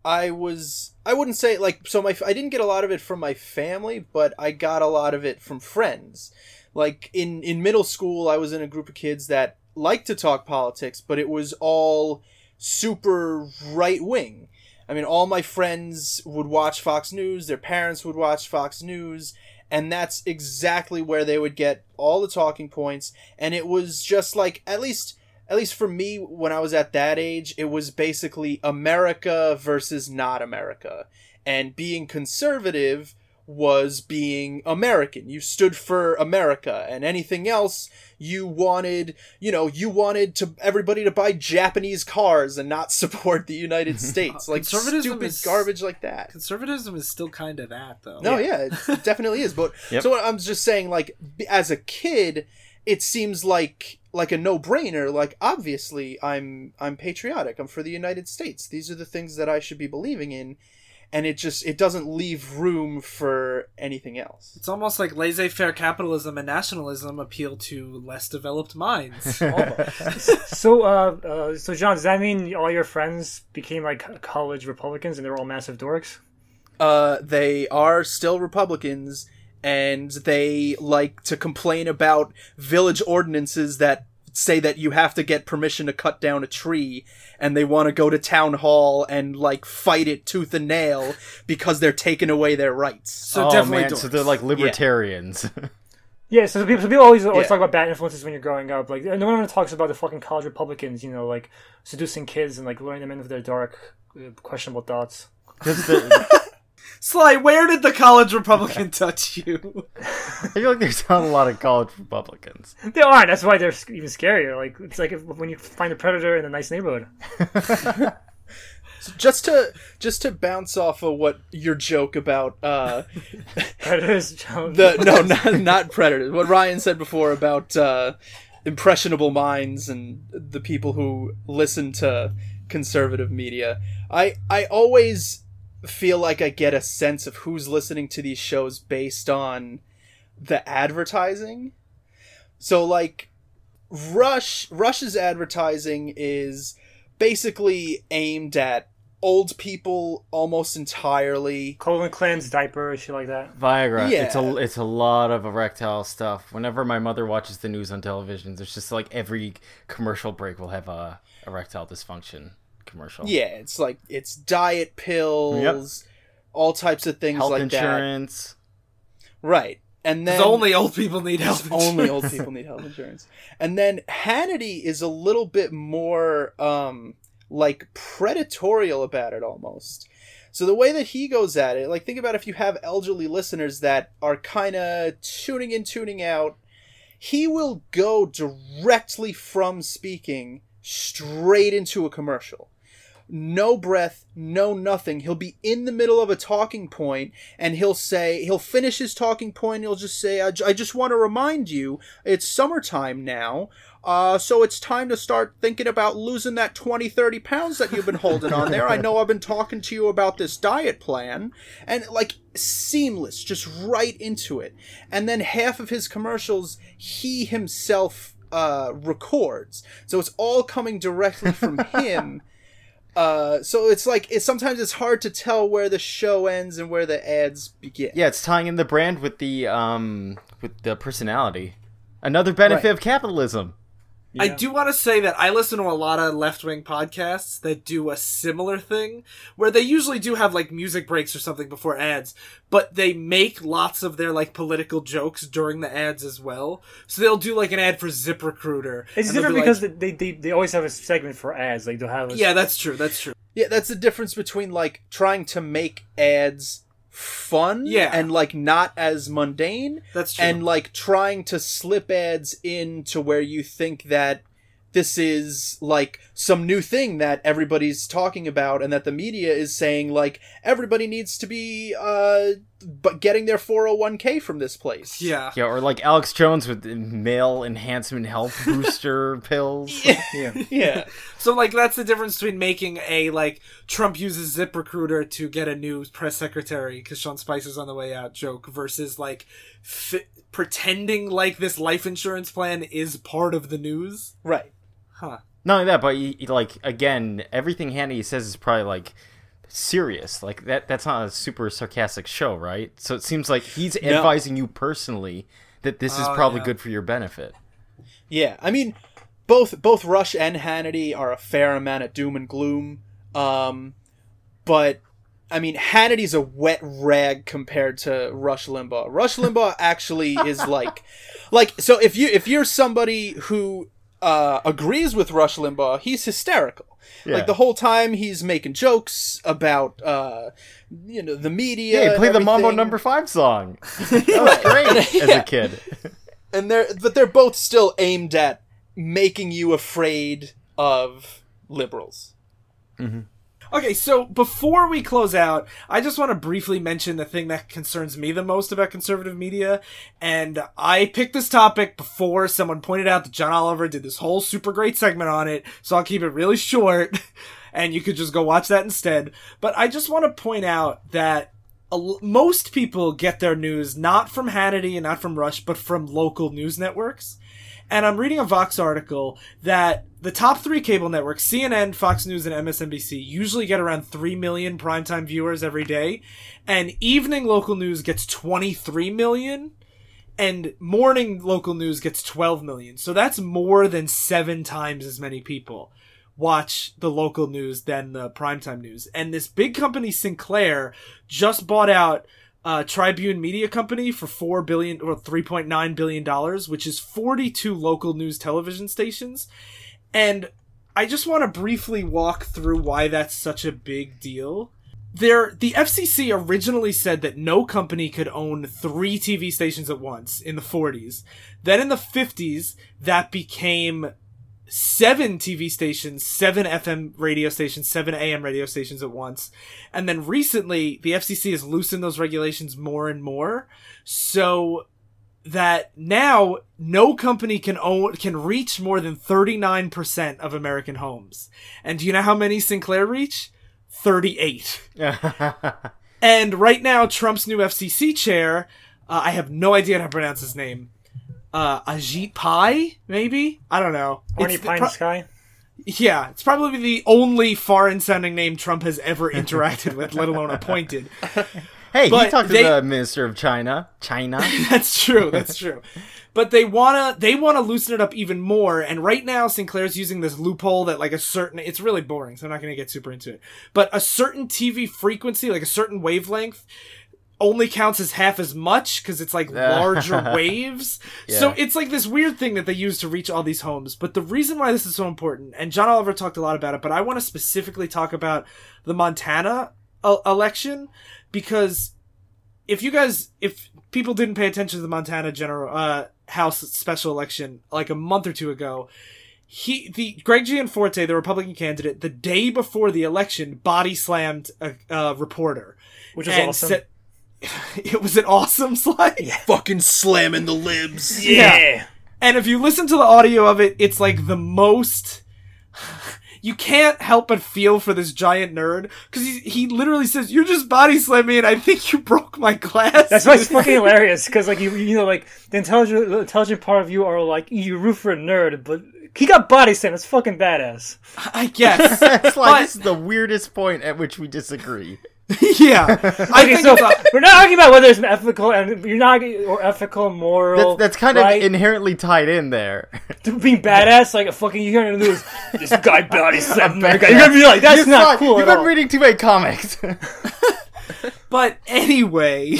S5: I was I wouldn't say like so my I didn't get a lot of it from my family, but I got a lot of it from friends. Like in in middle school, I was in a group of kids that liked to talk politics, but it was all super right wing. I mean, all my friends would watch Fox News, their parents would watch Fox News, and that's exactly where they would get all the talking points and it was just like at least at least for me when I was at that age, it was basically America versus not America. And being conservative was being American. You stood for America and anything else you wanted, you know, you wanted to everybody to buy Japanese cars and not [laughs] support the United [laughs] States. Like
S3: Conservatism
S5: stupid
S3: is-
S5: garbage like that.
S3: Conservatism is still kind of that, though.
S5: No, yeah, it [laughs] definitely is. But
S4: Yep.
S5: so what I'm just saying, like as a kid, it seems like like a no brainer. Like obviously, I'm I'm patriotic. I'm for the United States. These are the things that I should be believing in, and it just it doesn't leave room for anything else.
S3: It's almost like laissez-faire capitalism and nationalism appeal to less developed minds. [laughs] [laughs]
S2: So, uh, uh, so John, does that mean all your friends became like college Republicans and they're all massive dorks?
S5: Uh, they are still Republicans, and they like to complain about village ordinances that say that you have to get permission to cut down a tree, and they want to go to town hall and like fight it tooth and nail because they're taking away their rights.
S3: So
S4: oh
S3: definitely
S4: man, so they're like libertarians. [laughs]
S2: Yeah, so people, so people always always
S5: Yeah.
S2: talk about bad influences when you're growing up. Like no one ever talks about the fucking college Republicans, you know, like seducing kids and like luring them into their dark, uh, questionable thoughts.
S4: 'Cause the- [laughs]
S3: Sly, where did the college Republican [laughs] touch you?
S4: I feel like there's not a lot of college Republicans.
S2: There aren't. That's why they're even scarier. Like it's like if, when you find a predator in a nice neighborhood.
S5: So [laughs] Just to just to bounce off of what your joke about uh [laughs]
S2: Predators.
S5: The no not not predators what ryan said before about uh impressionable minds and the people who listen to conservative media i i always feel like i get a sense of who's listening to these shows based on the advertising so like rush rush's advertising is basically aimed at old people almost entirely
S2: colon cleanse, diaper, shit like that.
S4: Viagra. Yeah. It's a it's a lot of erectile stuff. Whenever my mother watches the news on television, there's just like every commercial break will have a erectile dysfunction commercial.
S5: Yeah, it's like it's diet pills, all types of things
S4: Health
S5: like
S4: insurance.
S5: that. Right. And then
S3: only old people need health insurance. [laughs]
S5: only old people need health insurance. And then Hannity is a little bit more um like predatorial about it almost. So the way that he goes at it, like think about if you have elderly listeners that are kind of tuning in, tuning out, he will go directly from speaking straight into a commercial. No breath, no nothing. He'll be in the middle of a talking point and he'll say, he'll finish his talking point. He'll just say, I, j- I just want to remind you, it's summertime now. Uh, so it's time to start thinking about losing that 20, 30 pounds that you've been holding on there. I know I've been talking to you about this diet plan. And like seamless, just right into it. And then half of his commercials, he himself uh, records. So it's all coming directly from [laughs] him. Uh, so it's like it's sometimes it's hard to tell where the show ends and where the ads begin.
S4: Yeah, it's tying in the brand with the um with the personality. Another benefit
S5: Right.
S4: of capitalism.
S3: I do want to say that I listen to a lot of left wing podcasts that do a similar thing, where they usually do have like music breaks or something before ads, but they make lots of their like political jokes during the ads as well. So they'll do like an ad for ZipRecruiter.
S2: It's different
S3: be
S2: because
S3: like,
S2: they, they they always have a segment for ads. Like they'll have a,
S3: yeah, that's true. That's true.
S5: Yeah, that's the difference between like trying to make ads fun
S3: Yeah.
S5: and like not as mundane
S3: That's true.
S5: and like trying to slip ads in to where you think that this is like some new thing that everybody's talking about and that the media is saying like everybody needs to be uh but getting their 401k from this place.
S3: Yeah.
S4: Yeah, or like Alex Jones with the male enhancement health [laughs] booster pills.
S2: Yeah.
S5: Yeah. [laughs]
S3: So like that's the difference between making a like Trump uses ZipRecruiter to get a new press secretary because Sean Spicer's on the way out joke versus like fi- pretending like this life insurance plan is part of the news.
S5: right.
S3: Huh.
S4: Not only that, but he, he, like again, everything Hannity says is probably like serious. Like that that's not a super sarcastic show, right? So it seems like he's
S5: No.
S4: advising you personally that this is
S3: Oh,
S4: probably
S3: yeah.
S4: good for your benefit.
S5: Yeah, I mean, both both Rush and Hannity are a fair amount of doom and gloom. Um, but I mean, Hannity's a wet rag compared to Rush Limbaugh. Rush Limbaugh actually is like, [laughs] like so if you if you're somebody who uh, agrees with Rush Limbaugh, he's hysterical.
S4: Yeah.
S5: Like the whole time he's making jokes about uh, you know the media.
S4: Yeah, he played the Mambo. Number Five song. [laughs] That was great as [laughs]
S5: Yeah.
S4: a kid.
S5: and they're but they're both still aimed at making you afraid of liberals.
S3: Okay, so before we close out, I just want to briefly mention the thing that concerns me the most about conservative media. And I picked this topic before someone pointed out that John Oliver did this whole super great segment on it, so I'll keep it really short, [laughs] and you could just go watch that instead. But I just want to point out that most people get their news not from Hannity and not from Rush, but from local news networks. And I'm reading a Vox article that the top three cable networks, CNN, Fox News, and MSNBC, usually get around 3 million primetime viewers every day. And evening local news gets 23 million. And morning local news gets 12 million. So that's more than seven times as many people watch the local news than the primetime news. And this big company, Sinclair, just bought out uh, Tribune Media Company for four billion or three point nine billion dollars, which is forty two local news television stations. And I just want to briefly walk through why that's such a big deal. There, the FCC originally said that no company could own three TV stations at once in the 40s. Then in the 50s, that became seven TV stations, seven FM radio stations, seven AM radio stations at once. And then recently, the FCC has loosened those regulations more and more. So that now no company can own can reach more than 39% of American homes. And do you know how many Sinclair reach? 38. [laughs] And right now, Trump's new FCC chair, uh, I have no idea how to pronounce his name. Uh, Ajit Pai, maybe? I don't know.
S2: Horny
S3: It's the-
S2: pie
S3: pro-
S2: sky.
S3: yeah, it's probably the only foreign sounding name Trump has ever interacted with, let alone appointed. [laughs]
S4: hey, he talked
S3: they-
S4: to the Minister of China. China. [laughs]
S3: That's true. That's true. But they wanna they wanna loosen it up even more. And right now, Sinclair's using this loophole that like a certain it's really boring, so I'm not gonna get super into it. But a certain TV frequency, like a certain wavelength, only counts as half as much because it's like larger [laughs] waves. So it's like this weird thing that they use to reach all these homes. But the reason why this is so important, and John Oliver talked a lot about it, but I want to specifically talk about the Montana uh, election because if you guys if people didn't pay attention to the Montana general uh house special election like a month or two ago he the Greg Gianforte the Republican candidate the day before the election body slammed a, a reporter
S2: Which is
S3: and
S2: awesome.
S3: said- [laughs] it was an awesome slide
S5: Fucking slamming the libs.
S2: yeah.
S3: and if you listen to the audio of it it's like the most [sighs] you can't help but feel for this giant nerd because he, he literally says you're just body slamming me and I think you broke my glass
S2: That's why it's fucking [laughs] hilarious because like you you know like the intelligent the intelligent part of you are like you root for a nerd, but he got body slammed. It's fucking badass.
S3: I guess [laughs]
S4: it's like
S3: But-
S4: this is the weirdest point at which we disagree. [laughs]
S3: yeah, I
S2: Okay,
S3: think
S2: so
S3: it's a-
S2: we're not arguing about whether it's ethical and you're not or ethical, moral.
S4: That's, that's kind
S2: right?
S4: of inherently tied in there.
S2: to being badass. Like a fucking you hear in the news, this guy body [laughs] slammed another. You're gonna be like, that's
S4: You've
S2: not
S4: not-
S2: cool
S4: You've
S2: at
S4: been
S2: all.
S4: reading too many comics. [laughs]
S3: but anyway, [laughs]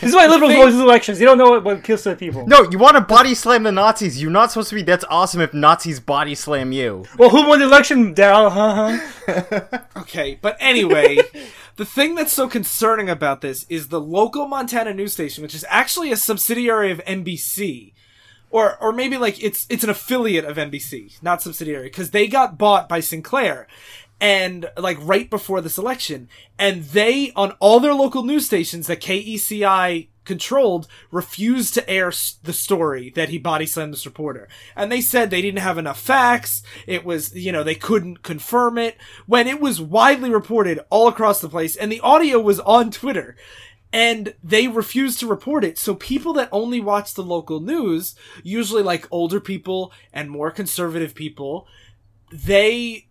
S2: This is why liberals
S3: thing-
S2: go to elections. You don't know what, what appeals to the people.
S4: no, you want to body slam the Nazis. You're not supposed to be. That's awesome if Nazis body slam you.
S2: Well, who won the election, Daryl? Huh? huh? [laughs]
S3: okay, but anyway, the thing that's so concerning about this is the local Montana news station, which is actually a subsidiary of NBC, or or maybe like it's it's an affiliate of NBC, not subsidiary, because they got bought by Sinclair, and like right before this election, and they on all their local news stations that KECI controlled refused to air the story that he body slammed this reporter. And they said they didn't have enough facts. It was you know they couldn't confirm it. When it was widely reported all across the place and the audio was on twitter. And they refused to report it. So people that only watch the local news, usually like older people and more conservative people, they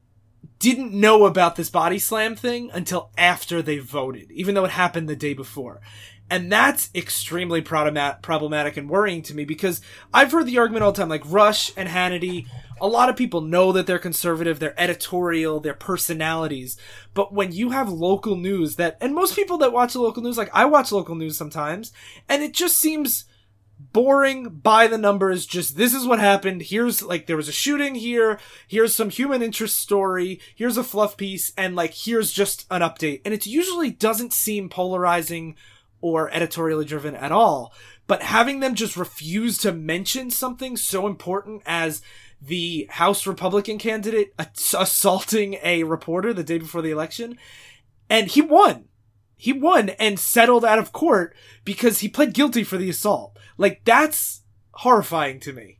S3: didn't know about this body slam thing until after they voted, even though it happened the day before. And that's extremely problema- problematic and worrying to me because I've heard the argument all the time, like Rush and Hannity. A lot of people know that they're conservative, they're editorial, they're personalities. But when you have local news that, and most people that watch local news, like I watch local news sometimes, and it just seems boring by the numbers just this is what happened here's like there was a shooting here here's some human interest story here's a fluff piece and like here's just an update. And it usually doesn't seem polarizing or editorially driven at all but having them just refuse to mention something so important as the house republican candidate ass- assaulting a reporter the day before the election and he won he won and settled out of court because he pled guilty for the assault. Like that's horrifying to me.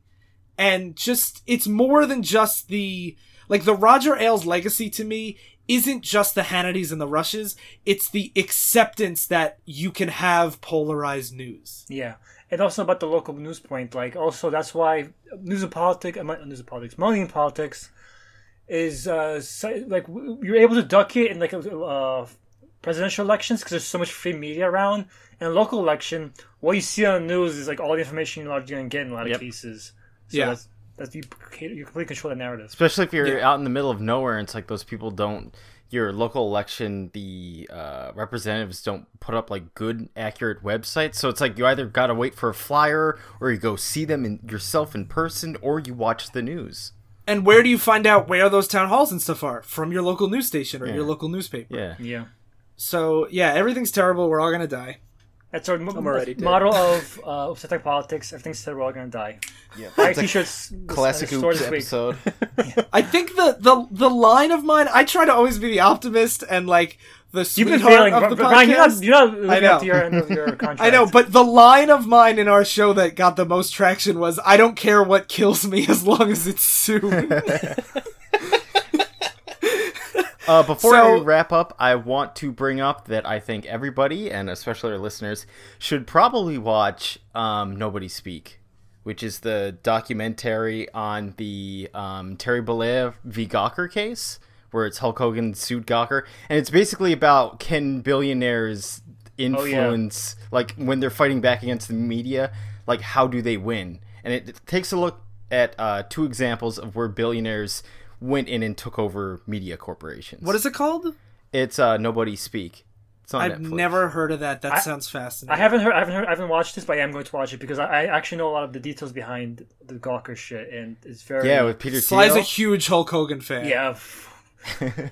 S3: And just it's more than just the like the Roger Ailes legacy to me isn't just the Hannitys and the Rushes, it's the acceptance that you can have polarized news.
S2: Yeah, and also about the local news point. Like, also that's why news and politics, uh, news and politics, money and politics is uh like you're able to duck it in like uh, presidential elections because there's so much free media around. In a local election, what you see on the news is like all the information you're not going to get in a lot of
S4: Yep.
S2: cases. So
S3: Yeah.
S2: that's that's you, you completely control the narrative.
S4: especially if you're out in the middle of nowhere and it's like those people don't your local election the uh, representatives don't put up like good accurate websites so it's like you either gotta wait for a flyer or you go see them in yourself in person or you watch the news
S3: And where do you find out where those town halls and stuff are? From your local news station or your local newspaper.
S4: yeah
S2: Yeah.
S3: So yeah, everything's terrible. We're all gonna die.
S2: That's our mo-
S5: already
S2: model of uh, satiric politics. Everything's said we're all gonna die. Yeah, buy t-shirts.
S4: classic
S2: uh, store
S4: oops
S2: this week.
S4: episode [laughs]
S3: I think the the the line of mine. I try to always be the optimist and like the
S2: You've been
S3: sweetheart
S2: failing,
S3: of
S2: Bri-
S3: the
S2: Brian. You're not,
S3: podcast.
S2: you're not living
S3: I know.
S2: up to your end of your [laughs] contract.
S3: I know, but the line of mine in our show that got the most traction was "I don't care what kills me as long as it's soon." [laughs]
S4: Uh, before
S3: So-
S4: we wrap up, I want to bring up that I think everybody, and especially our listeners, should probably watch um, Nobody Speak, which is the documentary on the um, Terry Bollea v. Gawker case, where it's Hulk Hogan sued Gawker, and it's basically about can billionaires influence, like when they're fighting back against the media, like how do they win? And it, it takes a look at uh, two examples of where billionaires went in and took over media corporations.
S3: what is it called?
S4: It's uh Nobody Speak. It's on
S3: I've
S4: Netflix.
S3: never heard of that. That
S2: I-
S3: sounds fascinating.
S2: I haven't heard, I haven't heard, I haven't watched this, but I am going to watch it because I, I actually know a lot of the details behind the Gawker shit, and it's very
S4: Yeah, with Peter
S3: Sly's a huge Hulk Hogan fan.
S2: yeah.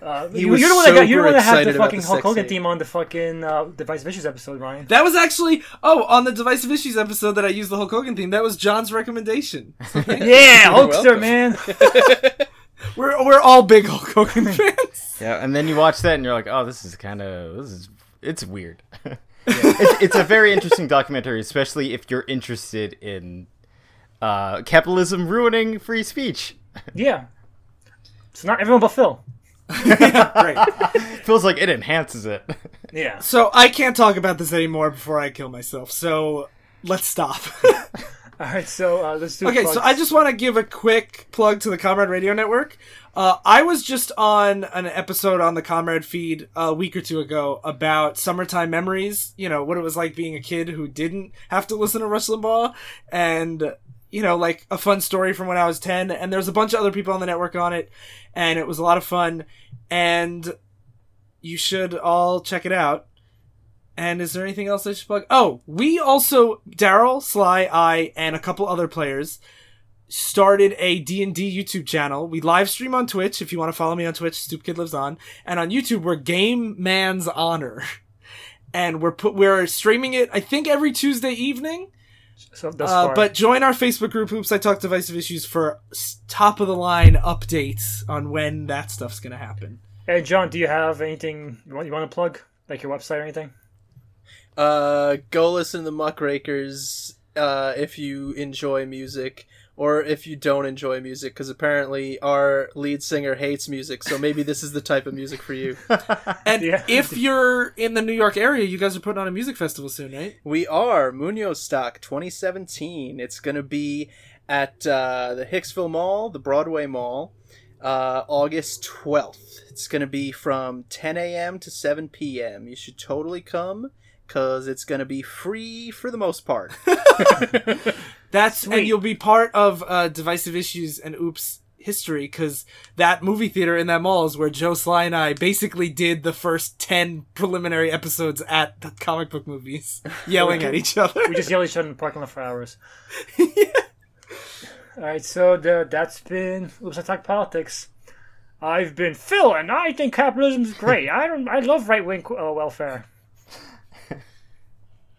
S2: Uh, [laughs]
S5: He
S2: you,
S5: was
S2: you're the one that got, you're the one that
S5: super
S2: had the fucking
S5: the
S2: Hulk Hogan theme on the fucking uh, Device Issues episode, Ryan.
S3: That was actually oh on the Divisive Issues episode that I used the Hulk Hogan theme. That was John's recommendation. [laughs]
S2: yeah, [laughs] Hulkster, man.
S3: We're we're all big Hulk Hogan [laughs] fans.
S4: Yeah, and then you watch that and you're like, oh, this is kind of this is it's weird. [laughs] it's, it's a very interesting documentary, especially if you're interested in uh, capitalism ruining free speech.
S2: Yeah. It's not everyone but Phil.
S3: Great. [laughs]
S4: Feels like it enhances it.
S2: Yeah.
S3: So I can't talk about this anymore before I kill myself. So let's stop. [laughs]
S2: All right, so uh, let's do.
S3: Okay, so. I just want to give a quick plug to the Comrade Radio Network. Uh, I was just on an episode on the Comrade feed a week or two ago about summertime memories. You know what it was like being a kid who didn't have to listen to Rush Limbaugh, and you know like a fun story from when I was ten. And there's a bunch of other people on the network on it, and it was a lot of fun. And you should all check it out. And is there anything else I should plug? Oh, we also Daryl, Sly, I, and a couple other players started a D&D YouTube channel. We live stream on Twitch. If you want to follow me on Twitch, Stupid Kid Lives On. And on YouTube, we're Game Man's Honor. [laughs] And we're put, we're streaming it, I think every Tuesday evening.
S2: So
S3: Uh, but join our Facebook group, Oops, I Talk Divisive Issues, for top of the line updates on when that stuff's going to happen.
S2: hey, John, do you have anything you want, you want to plug, like your website or anything?
S5: Uh, go listen to the Muckrakers uh, if you enjoy music, or if you don't enjoy music, because apparently our lead singer hates music. So maybe this is the type of music for you. [laughs]
S3: And
S2: Yeah.
S3: if you're in the New York area, you guys are putting on a music festival soon, right?
S5: We are Munoz Stock 2017. It's going to be at uh, the Hicksville Mall, the Broadway Mall, uh, August 12th. It's going to be from 10 a.m. to 7 p.m. You should totally come because it's going to be free for the most part. [laughs] [laughs]
S3: That's and you'll be part of uh, divisive issues and oops history because that movie theater in that mall is where Joe Sly and I basically did the first ten preliminary episodes at the comic book movies, [laughs] yelling at each other.
S2: We just yell at each other in the parking lot for hours. All right, so the, that's been Oops, I Talk Politics. I've been Phil, and I think capitalism is great. I don't. I love right wing uh, welfare.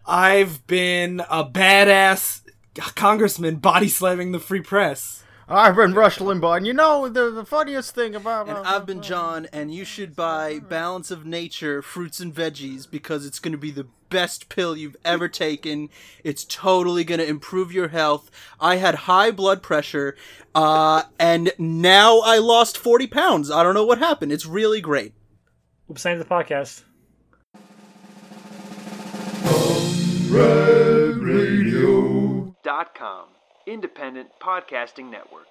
S3: I've been a badass congressman body slamming the free press.
S4: I've been Rush Limbaugh, and you know the the funniest thing about
S5: And I've been John, and you should buy Balance of Nature fruits and veggies because it's going to be the best pill you've ever taken. It's totally going to improve your health. I had high blood pressure, uh, and now I lost 40 pounds. I don't know what happened. It's really great.
S2: Oops, I the podcast.
S6: Dot com, independent podcasting network.